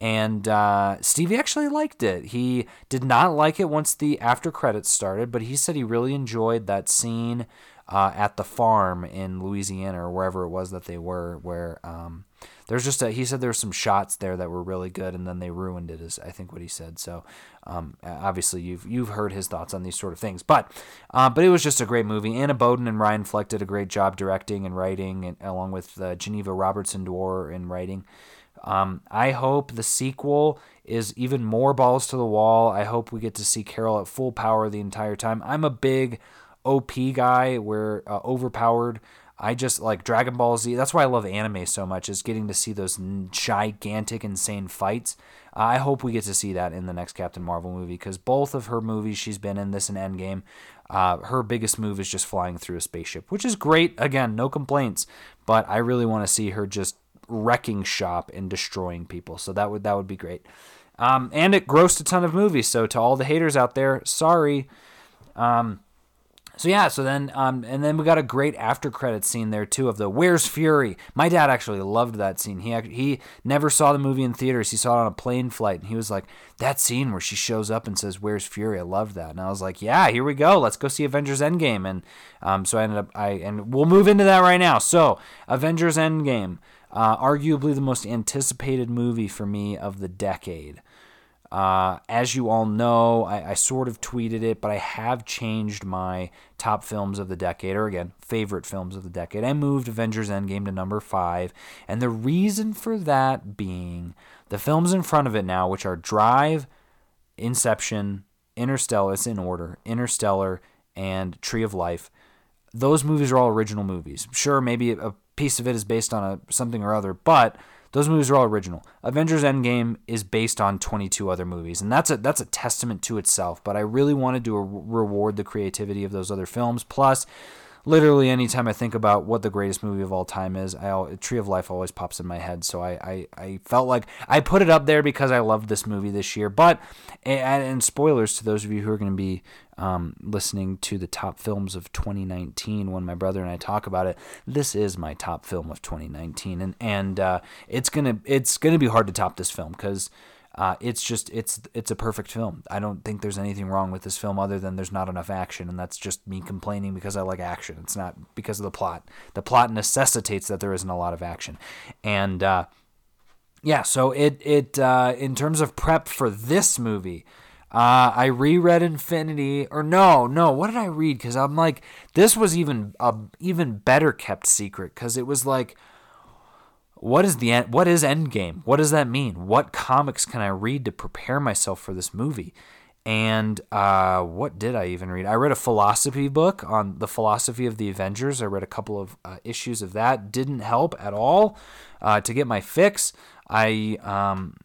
And uh, Stevie actually liked it. He did not like it once the after credits started, but he said he really enjoyed that scene uh, at the farm in Louisiana or wherever it was that they were, where um, there's just a, he said there's some shots there that were really good, and then they ruined it, is I think what he said. So um, obviously you've you've heard his thoughts on these sort of things, but uh, but it was just a great movie. Anna Boden and Ryan Fleck did a great job directing and writing, and along with uh, Geneva Robertson Dworet in writing. Um, I hope the sequel is even more balls to the wall. I hope we get to see Carol at full power the entire time. I'm a big OP guy where uh, overpowered. I just like Dragon Ball Z. That's why I love anime so much is getting to see those gigantic, insane fights. I hope we get to see that in the next Captain Marvel movie because both of her movies she's been in, this and Endgame, uh, her biggest move is just flying through a spaceship, which is great. Again, no complaints, but I really want to see her just wrecking shop and destroying people. So that would that would be great. Um, and it grossed a ton of movies. So to all the haters out there, sorry. Um, so yeah, so then um, and then we got a great after credit scene there too of the Where's Fury. My dad actually loved that scene. He he never saw the movie in theaters. He saw it on a plane flight, and he was like, "That scene where she shows up and says Where's Fury." I loved that, and I was like, "Yeah, here we go. Let's go see Avengers Endgame." And um, so I ended up I and we'll move into that right now. So Avengers Endgame, uh, arguably the most anticipated movie for me of the decade. Uh, as you all know, I, I, sort of tweeted it, but I have changed my top films of the decade, or again, favorite films of the decade. I moved Avengers Endgame to number five. And the reason for that being the films in front of it now, which are Drive, Inception, Interstellar, it's in order, Interstellar, and Tree of Life. Those movies are all original movies. Sure, maybe a piece of it is based on a something or other, but those movies are all original. Avengers Endgame is based on 22 other movies, and that's a that's a testament to itself. But I really wanted to reward the creativity of those other films. Plus, literally anytime I think about what the greatest movie of all time is, I Tree of Life always pops in my head. So I, I, I felt like I put it up there because I loved this movie this year. But and, and spoilers to those of you who are going to be um, listening to the top films of 2019 when my brother and I talk about it. This is my top film of 2019, and and uh, it's gonna it's gonna be hard to top this film because uh, it's just it's it's a perfect film. I don't think there's anything wrong with this film other than there's not enough action, and that's just me complaining because I like action. It's not because of the plot. The plot necessitates that there isn't a lot of action, and uh, yeah. So it it uh, in terms of prep for this movie. Uh, I reread Infinity, or no, no. What did I read? Because I'm like, this was even a even better kept secret. Because it was like, what is the end, what is Endgame? What does that mean? What comics can I read to prepare myself for this movie? And uh, what did I even read? I read a philosophy book on the philosophy of the Avengers. I read a couple of uh, issues of that. Didn't help at all uh, to get my fix. I um,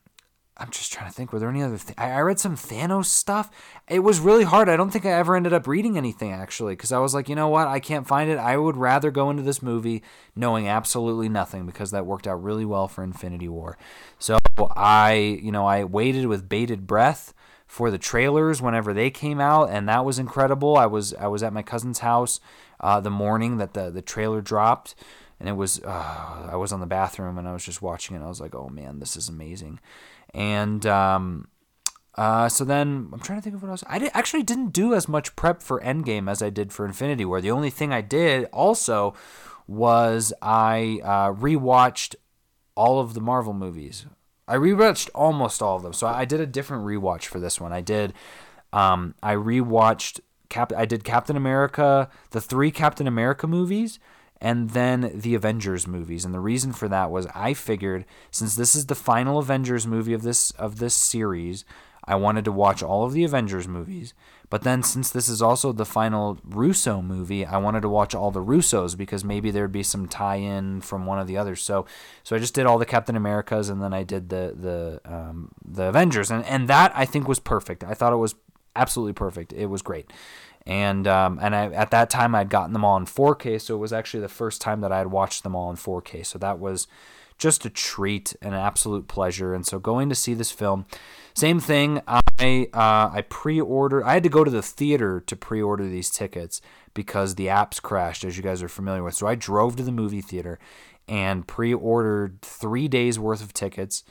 I'm just trying to think. Were there any other? Th- I, I read some Thanos stuff. It was really hard. I don't think I ever ended up reading anything actually, because I was like, you know what? I can't find it. I would rather go into this movie knowing absolutely nothing, because that worked out really well for Infinity War. So I, you know, I waited with bated breath for the trailers whenever they came out, and that was incredible. I was I was at my cousin's house uh, the morning that the the trailer dropped and it was uh, I was on the bathroom and I was just watching it. I was like, oh man, this is amazing. And um, uh, so then I'm trying to think of what else. I did, actually didn't do as much prep for Endgame as I did for Infinity War. The only thing I did also was I uh, rewatched all of the Marvel movies. I rewatched almost all of them. So I did a different rewatch for this one. I did Um, I rewatched Cap. I did Captain America, the three Captain America movies, and then the Avengers movies. And the reason for that was I figured since this is the final Avengers movie of this of this series, I wanted to watch all of the Avengers movies. But then since this is also the final Russo movie, I wanted to watch all the Russos because maybe there'd be some tie-in from one of the others. So so I just did all the Captain Americas and then I did the the um, the Avengers and and that I think was perfect. I thought it was absolutely perfect. It was great. And um, and I, at that time I'd gotten them all in 4K, so it was actually the first time that I had watched them all in 4K. So that was just a treat an absolute pleasure. And so going to see this film, same thing. I uh, I pre-ordered. I had to go to the theater to pre-order these tickets because the apps crashed, as you guys are familiar with. So I drove to the movie theater and pre-ordered three days worth of tickets.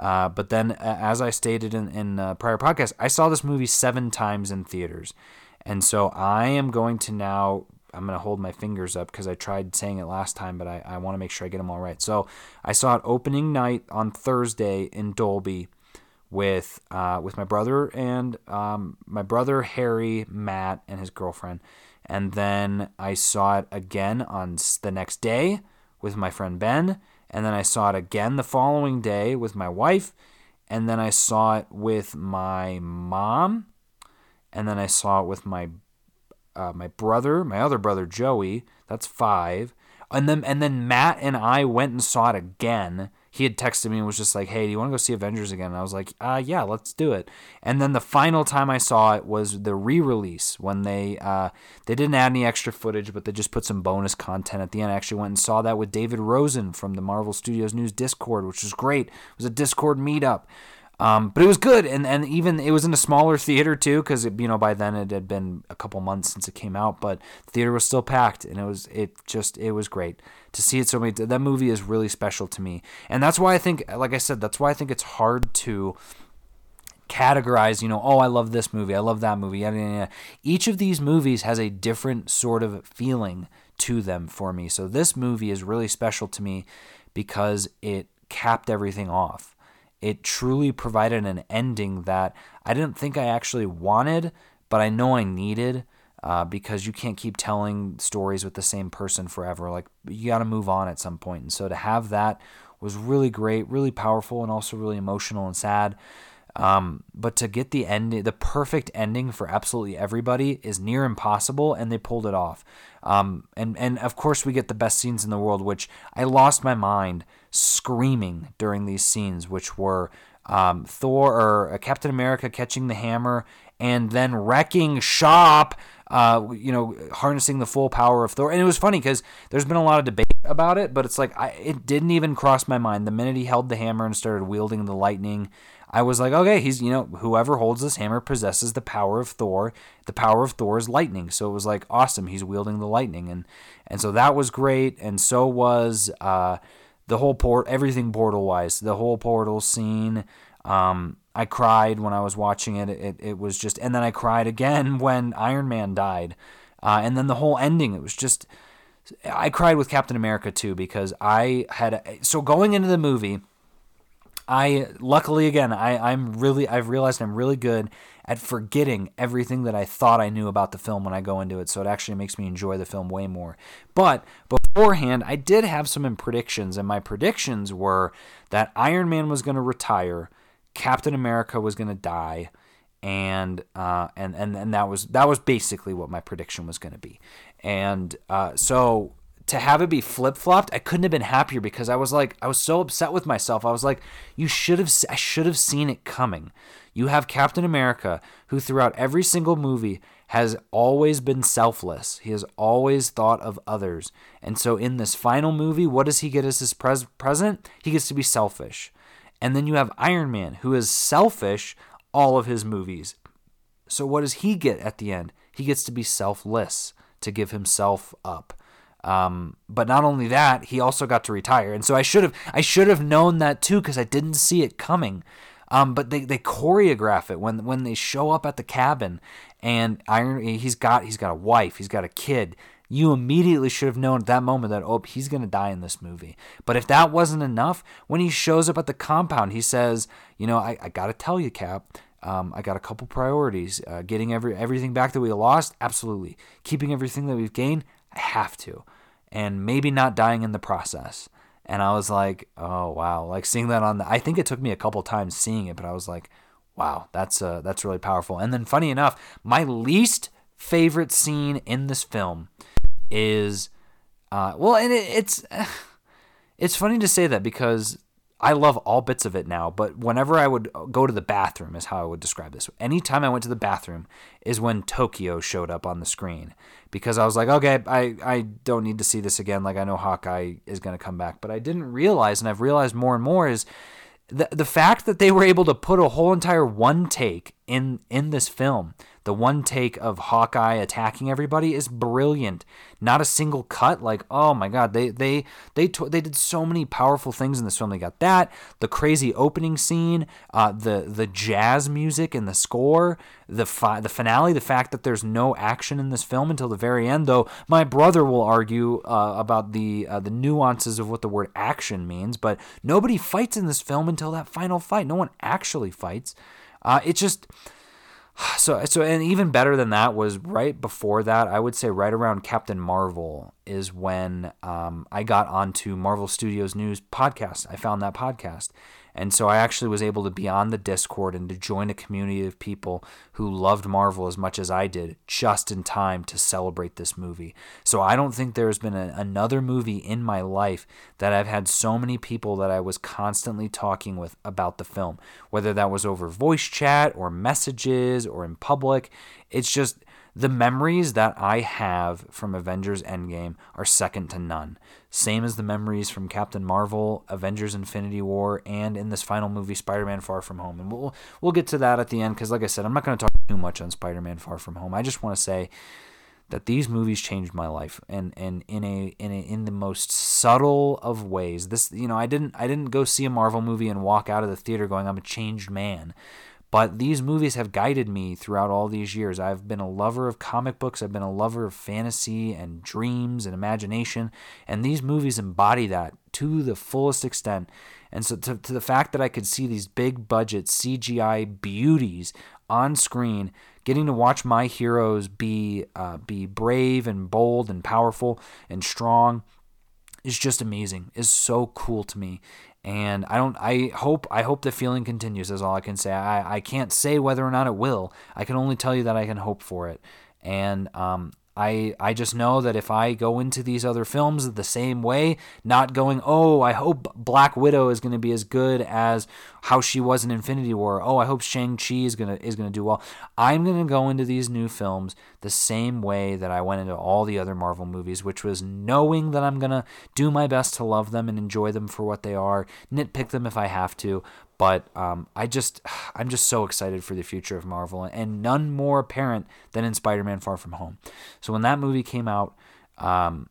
Uh, but then, as I stated in in uh, prior podcast, I saw this movie seven times in theaters, and so I am going to now I'm going to hold my fingers up because I tried saying it last time, but I, I want to make sure I get them all right. So I saw it opening night on Thursday in Dolby with uh, with my brother and um, my brother Harry, Matt, and his girlfriend, and then I saw it again on the next day with my friend Ben, and then I saw it again the following day with my wife, and then I saw it with my mom, and then I saw it with my uh, my brother, my other brother Joey. That's five, and then and then Matt and I went and saw it again. He had texted me and was just like, "Hey, do you want to go see Avengers again?" And I was like, "Uh, yeah, let's do it." And then the final time I saw it was the re-release when they uh, they didn't add any extra footage, but they just put some bonus content at the end. I actually went and saw that with David Rosen from the Marvel Studios News Discord, which was great. It was a Discord meetup. Um, but it was good, and, and even it was in a smaller theater too, because you know by then it had been a couple months since it came out, but the theater was still packed, and it was it just it was great to see it so many. That movie is really special to me, and that's why I think, like I said, that's why I think it's hard to categorize. You know, oh, I love this movie, I love that movie. Yeah, yeah, yeah. Each of these movies has a different sort of feeling to them for me. So this movie is really special to me because it capped everything off it truly provided an ending that I didn't think I actually wanted, but I know I needed uh, because you can't keep telling stories with the same person forever. Like, you got to move on at some point. And so to have that was really great, really powerful, and also really emotional and sad. Um, but to get the end, the perfect ending for absolutely everybody is near impossible, and they pulled it off. Um, and and of course we get the best scenes in the world, which I lost my mind screaming during these scenes, which were um, Thor or uh, Captain America catching the hammer and then wrecking shop. Uh, you know, harnessing the full power of Thor, and it was funny because there's been a lot of debate about it, but it's like I, it didn't even cross my mind the minute he held the hammer and started wielding the lightning. I was like, okay, he's, you know, whoever holds this hammer possesses the power of Thor. The power of Thor is lightning. So it was like, awesome, he's wielding the lightning. And, and so that was great. And so was uh, the whole port, everything portal wise, the whole portal scene. Um, I cried when I was watching it. it. It was just, and then I cried again when Iron Man died. Uh, and then the whole ending, it was just, I cried with Captain America too because I had, so going into the movie, I luckily again I I'm really I've realized I'm really good at forgetting everything that I thought I knew about the film when I go into it, so it actually makes me enjoy the film way more. But beforehand, I did have some predictions, and my predictions were that Iron Man was going to retire, Captain America was going to die, and uh, and and and that was that was basically what my prediction was going to be. And uh, so to have it be flip flopped, I couldn't have been happier because I was like, I was so upset with myself. I was like, you should have, I should have seen it coming. You have Captain America, who throughout every single movie has always been selfless. He has always thought of others. And so in this final movie, what does he get as his pres- present? He gets to be selfish. And then you have Iron Man, who is selfish all of his movies. So what does he get at the end? He gets to be selfless, to give himself up. Um, but not only that, he also got to retire, and so I should have I should have known that too because I didn't see it coming. Um, but they, they choreograph it when when they show up at the cabin, and Iron he's got he's got a wife, he's got a kid. You immediately should have known at that moment that oh he's gonna die in this movie. But if that wasn't enough, when he shows up at the compound, he says, you know I, I gotta tell you, Cap, Um, I got a couple priorities. Uh, getting every everything back that we lost, absolutely. Keeping everything that we've gained, I have to, and maybe not dying in the process. And I was like, oh wow, like seeing that on the. I think it took me a couple times seeing it, but I was like, wow, that's uh, that's really powerful. And then funny enough, my least favorite scene in this film is, uh, well, and it, it's. It's funny to say that because I love all bits of it now, but whenever I would uh, go to the bathroom, is how I would describe this. Anytime I went to the bathroom is when Tokyo showed up on the screen because I was like, okay, I, I don't need to see this again. Like, I know Hawkeye is going to come back, but I didn't realize, and I've realized more and more, is the, the fact that they were able to put a whole entire one take in, in this film the one take of Hawkeye attacking everybody is brilliant. Not a single cut. Like, oh my god, they they they they did so many powerful things in this film. They got that, the crazy opening scene, uh, the the jazz music and the score, the fi- the finale, the fact that there's no action in this film until the very end. Though my brother will argue uh, about the uh, the nuances of what the word action means, but nobody fights in this film until that final fight. No one actually fights. Uh, it just so so and even better than that was right before that i would say right around captain marvel is when um, i got onto marvel studios news podcast. I found that podcast and so I actually was able to be on the Discord and to join a community of people who loved Marvel as much as I did just in time to celebrate this movie. So I don't think there's been a, another movie in my life that I've had so many people that I was constantly talking with about the film, whether that was over voice chat or messages or in public. It's just the memories that I have from Avengers Endgame are second to none. Same as the memories from Captain Marvel, Avengers Infinity War, and in this final movie, Spider Man Far From Home. And we'll, we'll get to that at the end because, like I said, I'm not going to talk too much on Spider Man Far From Home. I just want to say that these movies changed my life and and in a in a in the most subtle of ways this you know I didn't I didn't go see a Marvel movie and walk out of the theater going I'm a changed man but these movies have guided me throughout all these years. I've been a lover of comic books, I've been a lover of fantasy and dreams and imagination, and these movies embody that to the fullest extent. And so, to, to the fact that I could see these big budget CGI beauties on screen, getting to watch my heroes be uh, be brave and bold and powerful and strong is just amazing. is so cool to me and I don't I hope I hope the feeling continues is all I can say. I, I can't say whether or not it will. I can only tell you that I can hope for it. And um, I I just know that if I go into these other films the same way, not going, oh, I hope Black Widow is going to be as good as how she was in Infinity War. Oh, I hope Shang Chi is gonna is gonna do well. I'm gonna go into these new films the same way that I went into all the other Marvel movies, which was knowing that I'm gonna do my best to love them and enjoy them for what they are, nitpick them if I have to, but um, I just, I'm just so excited for the future of Marvel, and none more apparent than in Spider-Man: Far From Home. So when that movie came out, um,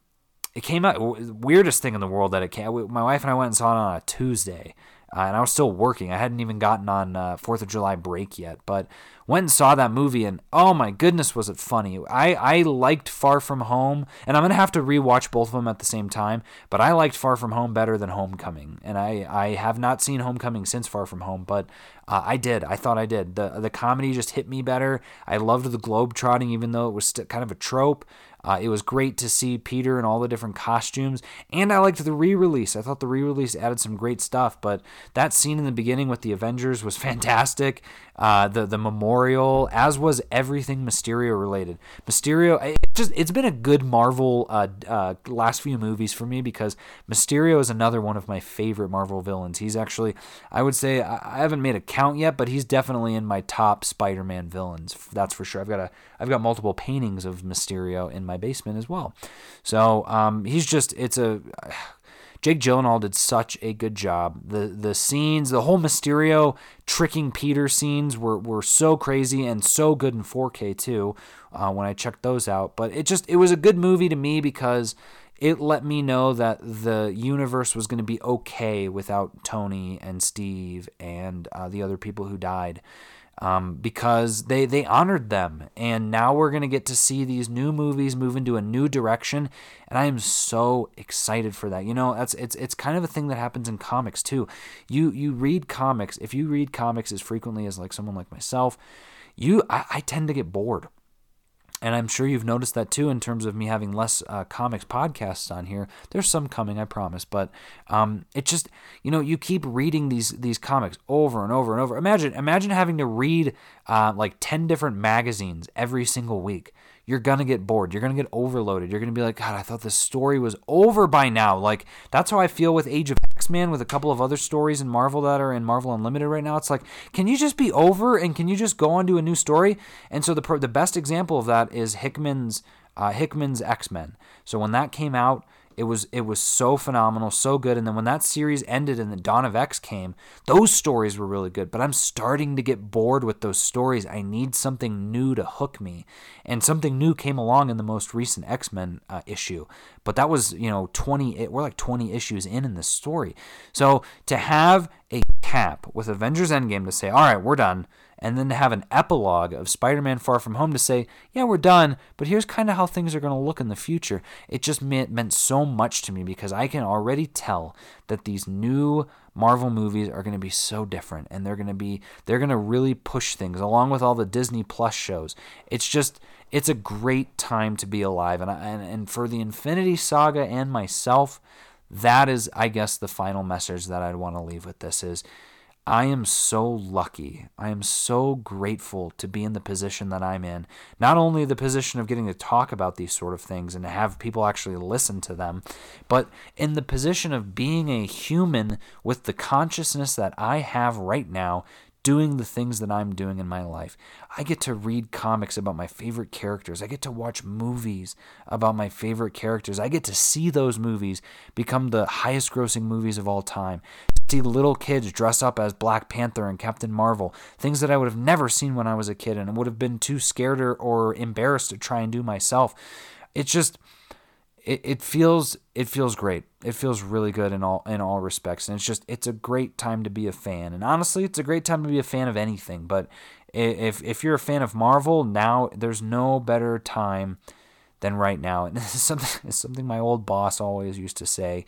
it came out weirdest thing in the world that it came. My wife and I went and saw it on a Tuesday, uh, and I was still working. I hadn't even gotten on uh, Fourth of July break yet, but went and saw that movie and oh my goodness was it funny. I i liked far from home and i'm gonna have to rewatch both of them at the same time but i liked far from home better than homecoming and i i have not seen homecoming since far from home but uh, i did. I thought i did. The the comedy just hit me better. I loved the globe trotting even though it was st- kind of a trope uh, it was great to see Peter in all the different costumes, and I liked the re-release. I thought the re-release added some great stuff. But that scene in the beginning with the Avengers was fantastic. Uh, the the memorial, as was everything Mysterio related. Mysterio, it just it's been a good Marvel uh, uh, last few movies for me because Mysterio is another one of my favorite Marvel villains. He's actually, I would say, I, haven't made a count yet, but he's definitely in my top Spider-Man villains. That's for sure. I've got a I've got multiple paintings of Mysterio in my basement as well. So um, he's just it's a Jake Gyllenhaal did such a good job. The the scenes, the whole Mysterio tricking Peter scenes were, were so crazy and so good in 4K too. Uh, when I checked those out, but it just it was a good movie to me because it let me know that the universe was going to be okay without Tony and Steve and uh, the other people who died. Um, because they they honored them, and now we're gonna get to see these new movies move into a new direction, and I am so excited for that. You know, that's it's it's kind of a thing that happens in comics too. You you read comics if you read comics as frequently as like someone like myself, you I, I tend to get bored and I'm sure you've noticed that too in terms of me having less uh, comics podcasts on here. There's some coming, I promise, but um, it just you know you keep reading these these comics over and over and over. Imagine imagine having to read uh, like ten different magazines every single week you're gonna get bored. You're gonna get overloaded. You're gonna be like, God, I thought this story was over by now. Like that's how I feel with Age of X Men, with a couple of other stories in Marvel that are in Marvel Unlimited right now. It's like, can you just be over and can you just go on to a new story? And so the the best example of that is Hickman's uh, Hickman's X Men. So when that came out, it was it was so phenomenal, so good. And then when that series ended and the Dawn of X came, those stories were really good. But I'm starting to get bored with those stories. I need something new to hook me, and something new came along in the most recent X Men uh, issue. But that was you know 20. We're like 20 issues in in this story. So to have a cap with Avengers Endgame to say, all right, we're done and then to have an epilogue of Spider Man Far From Home to say, yeah, we're done, but here's kind of how things are going to look in the future. It just meant, meant so much to me because I can already tell that these new Marvel movies are going to be so different and they're going to be, they're going to really push things along with all the Disney Plus shows. It's just, it's a great time to be alive. And, I, and, and for the Infinity Saga and myself, that is, I guess, the final message that I'd want to leave with this is I am so lucky. I am so grateful to be in the position that I'm in. Not only the position of getting to talk about these sort of things and have people actually listen to them, but in the position of being a human with the consciousness that I have right now doing the things that I'm doing in my life. I get to read comics about my favorite characters. I get to watch movies about my favorite characters. I get to see those movies become the highest grossing movies of all time. See little kids dress up as Black Panther and Captain Marvel, things that I would have never seen when I was a kid and would have been too scared or, embarrassed to try and do myself. It's just it, it feels it feels great. It feels really good in all in all respects, and it's just it's a great time to be a fan. And honestly, it's a great time to be a fan of anything. But if if you're a fan of Marvel now, there's no better time than right now. And this is something something my old boss always used to say,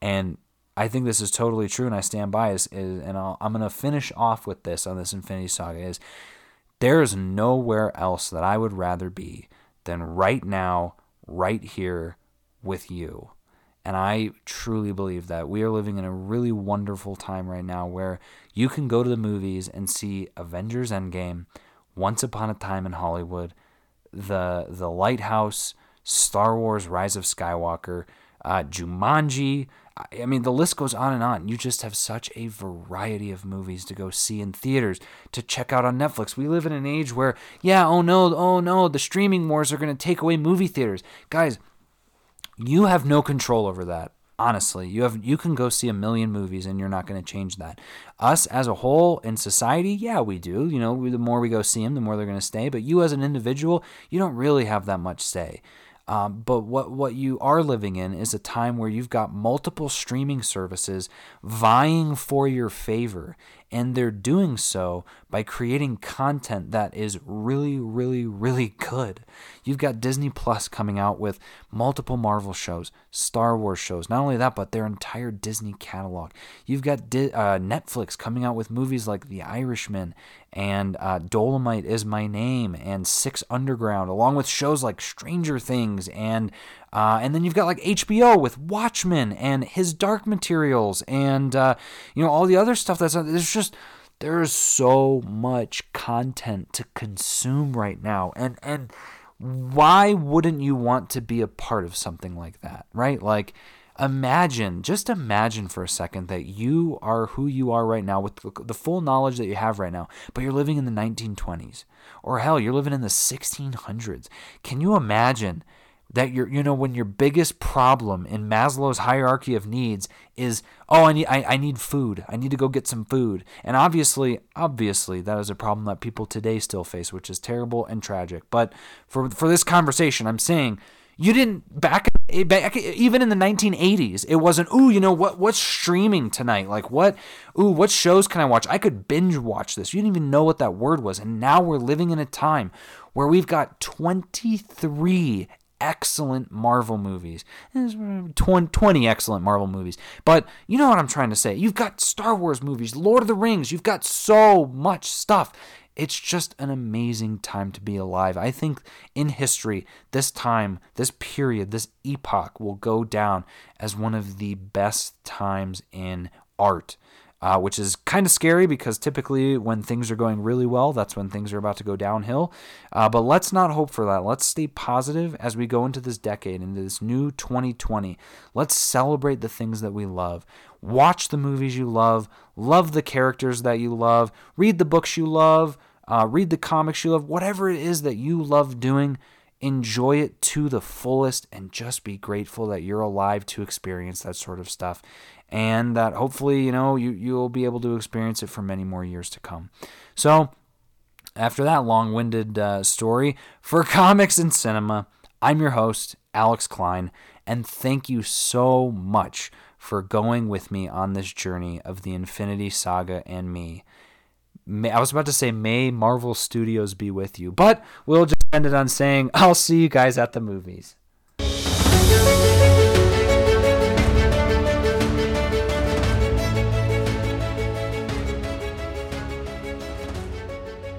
and I think this is totally true, and I stand by. Is, is and i I'm gonna finish off with this on this Infinity Saga. Is there is nowhere else that I would rather be than right now, right here with you. And I truly believe that we are living in a really wonderful time right now where you can go to the movies and see Avengers Endgame, Once Upon a Time in Hollywood, the the Lighthouse, Star Wars: Rise of Skywalker, uh, Jumanji. I mean, the list goes on and on. You just have such a variety of movies to go see in theaters, to check out on Netflix. We live in an age where, yeah, oh no, oh no, the streaming wars are going to take away movie theaters. Guys, you have no control over that. Honestly, you have you can go see a million movies and you're not going to change that. Us as a whole in society, yeah, we do. You know, the more we go see them, the more they're going to stay. But you as an individual, you don't really have that much say. Um, but what what you are living in is a time where you've got multiple streaming services vying for your favor, and they're doing so by creating content that is really, really, really good. You've got Disney Plus coming out with multiple Marvel shows, Star Wars shows. Not only that, but their entire Disney catalog. You've got Di- uh, Netflix coming out with movies like The Irishman and uh, Dolomite is My Name and Six Underground, along with shows like Stranger Things and uh, and then you've got like HBO with Watchmen and His Dark Materials and uh, you know all the other stuff that's there's just there's so much content to consume right now. And and why wouldn't you want to be a part of something like that right? Like imagine just imagine for a second that you are who you are right now with the full knowledge that you have right now but you're living in the 1920s or hell you're living in the 1600s can you imagine that you're you know when your biggest problem in Maslow's hierarchy of needs is oh I need I, I need food I need to go get some food and obviously obviously that is a problem that people today still face which is terrible and tragic but for for this conversation I'm saying you didn't back eh, in even in the 1980s, it wasn't, ooh, you know what? What's streaming tonight? Like what? Ooh, what shows can I watch? I could binge watch this. You didn't even know what that word was, and now we're living in a time where we've got 23 excellent Marvel movies. 20 excellent Marvel movies. But you know what I'm trying to say. You've got Star Wars movies, Lord of the Rings. You've got so much stuff. It's just an amazing time to be alive. I think in history, this time, this period, this epoch will go down as one of the best times in art. Uh, which is kind of scary because typically when things are going really well, that's when things are about to go downhill. Uh, but let's not hope for that. Let's stay positive as we go into this decade, into this new 2020. Let's celebrate the things that we love. Watch the movies you love, love the characters that you love, read the books you love, uh, read the comics you love, whatever it is that you love doing, enjoy it to the fullest and just be grateful that you're alive to experience that sort of stuff and that hopefully you know you you'll be able to experience it for many more years to come so after that long-winded uh, story for comics and cinema i'm your host alex klein and thank you so much for going with me on this journey of the infinity saga and me May, I was about to say, may Marvel Studios be with you, but we'll just end it on saying, I'll see you guys at the movies.